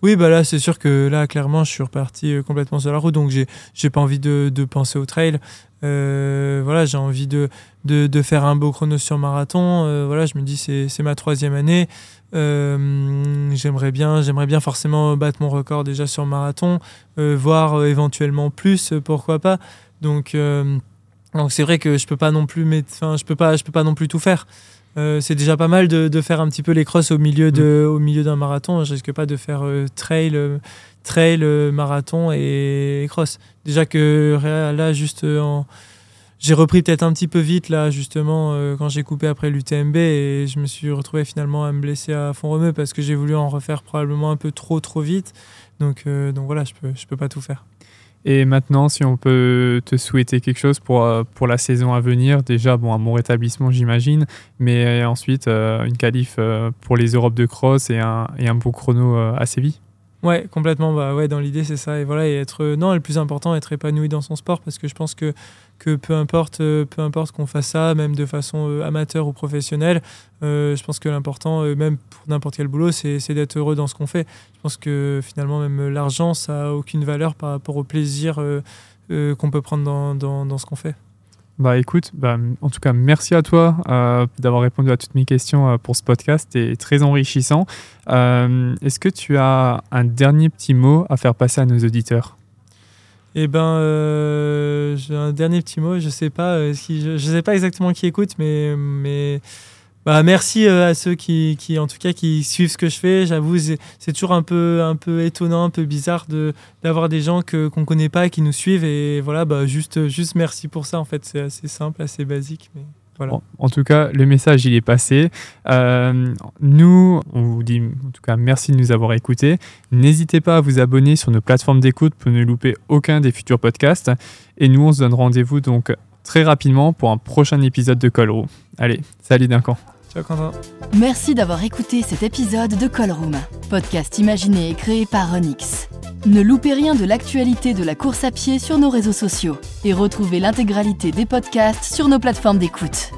Oui, bah là, c'est sûr que là, clairement, je suis reparti complètement sur la route, donc j'ai pas envie de, de, penser au trail. Euh, voilà, j'ai envie de, de, faire un beau chrono sur marathon. Euh, voilà, je me dis c'est c'est ma troisième année. Euh, j'aimerais bien, j'aimerais bien forcément battre mon record déjà sur marathon, voire éventuellement plus, pourquoi pas. Donc donc c'est vrai que je peux pas non plus, enfin je peux pas, je peux pas non plus tout faire. c'est déjà pas mal de, de, faire un petit peu les crosses au milieu de, mm. au milieu d'un marathon. Je risque pas de faire trail trail, marathon et cross. Déjà que là, juste euh, j'ai repris peut-être un petit peu vite là, justement, euh, quand j'ai coupé après l'UTMB et je me suis retrouvé finalement à me blesser à fond remue parce que j'ai voulu en refaire probablement un peu trop, trop vite. Donc, euh, donc voilà, je peux, je peux pas tout faire. Et maintenant, si on peut te souhaiter quelque chose pour, pour la saison à venir, déjà, bon, un bon rétablissement, j'imagine, mais ensuite, une qualif pour les Europes de cross et un, et un beau chrono à Séville Ouais, complètement. Bah ouais, dans l'idée, c'est ça. Et voilà, et être non, le plus important, être épanoui dans son sport, parce que je pense que que peu importe, euh, peu importe qu'on fasse ça, même de façon euh, amateur ou professionnelle, euh, je pense que l'important, même pour n'importe quel boulot, c'est d'être heureux dans ce qu'on fait. Je pense que finalement, même l'argent, ça a aucune valeur par rapport au plaisir qu'on peut prendre dans, dans, dans ce qu'on fait. Bah écoute, bah, en tout cas, merci à toi euh, d'avoir répondu à toutes mes questions euh, pour ce podcast. C'était très enrichissant. Euh, est-ce que tu as un dernier petit mot à faire passer à nos auditeurs? Eh ben, j'ai un dernier petit mot. Je sais je, sais pas exactement qui écoute, mais mais bah, merci euh, à ceux qui, en tout cas, qui suivent ce que je fais. J'avoue, c'est toujours un peu, un peu étonnant, un peu bizarre de d'avoir des gens que qu'on connaît pas qui nous suivent. Et voilà, bah, juste, juste merci pour ça. En fait, c'est assez simple, assez basique. En, tout cas, le message, il est passé. Euh, nous, on vous dit en tout cas merci de nous avoir écoutés. N'hésitez pas à vous abonner sur nos plateformes d'écoute pour ne louper aucun des futurs podcasts. Et nous, on se donne rendez-vous donc très rapidement pour un prochain épisode de Call Room. Allez, salut Duncan. Merci d'avoir écouté cet épisode de Call Room, podcast imaginé et créé par Onyx. Ne loupez rien de l'actualité de la course à pied sur nos réseaux sociaux et retrouvez l'intégralité des podcasts sur nos plateformes d'écoute.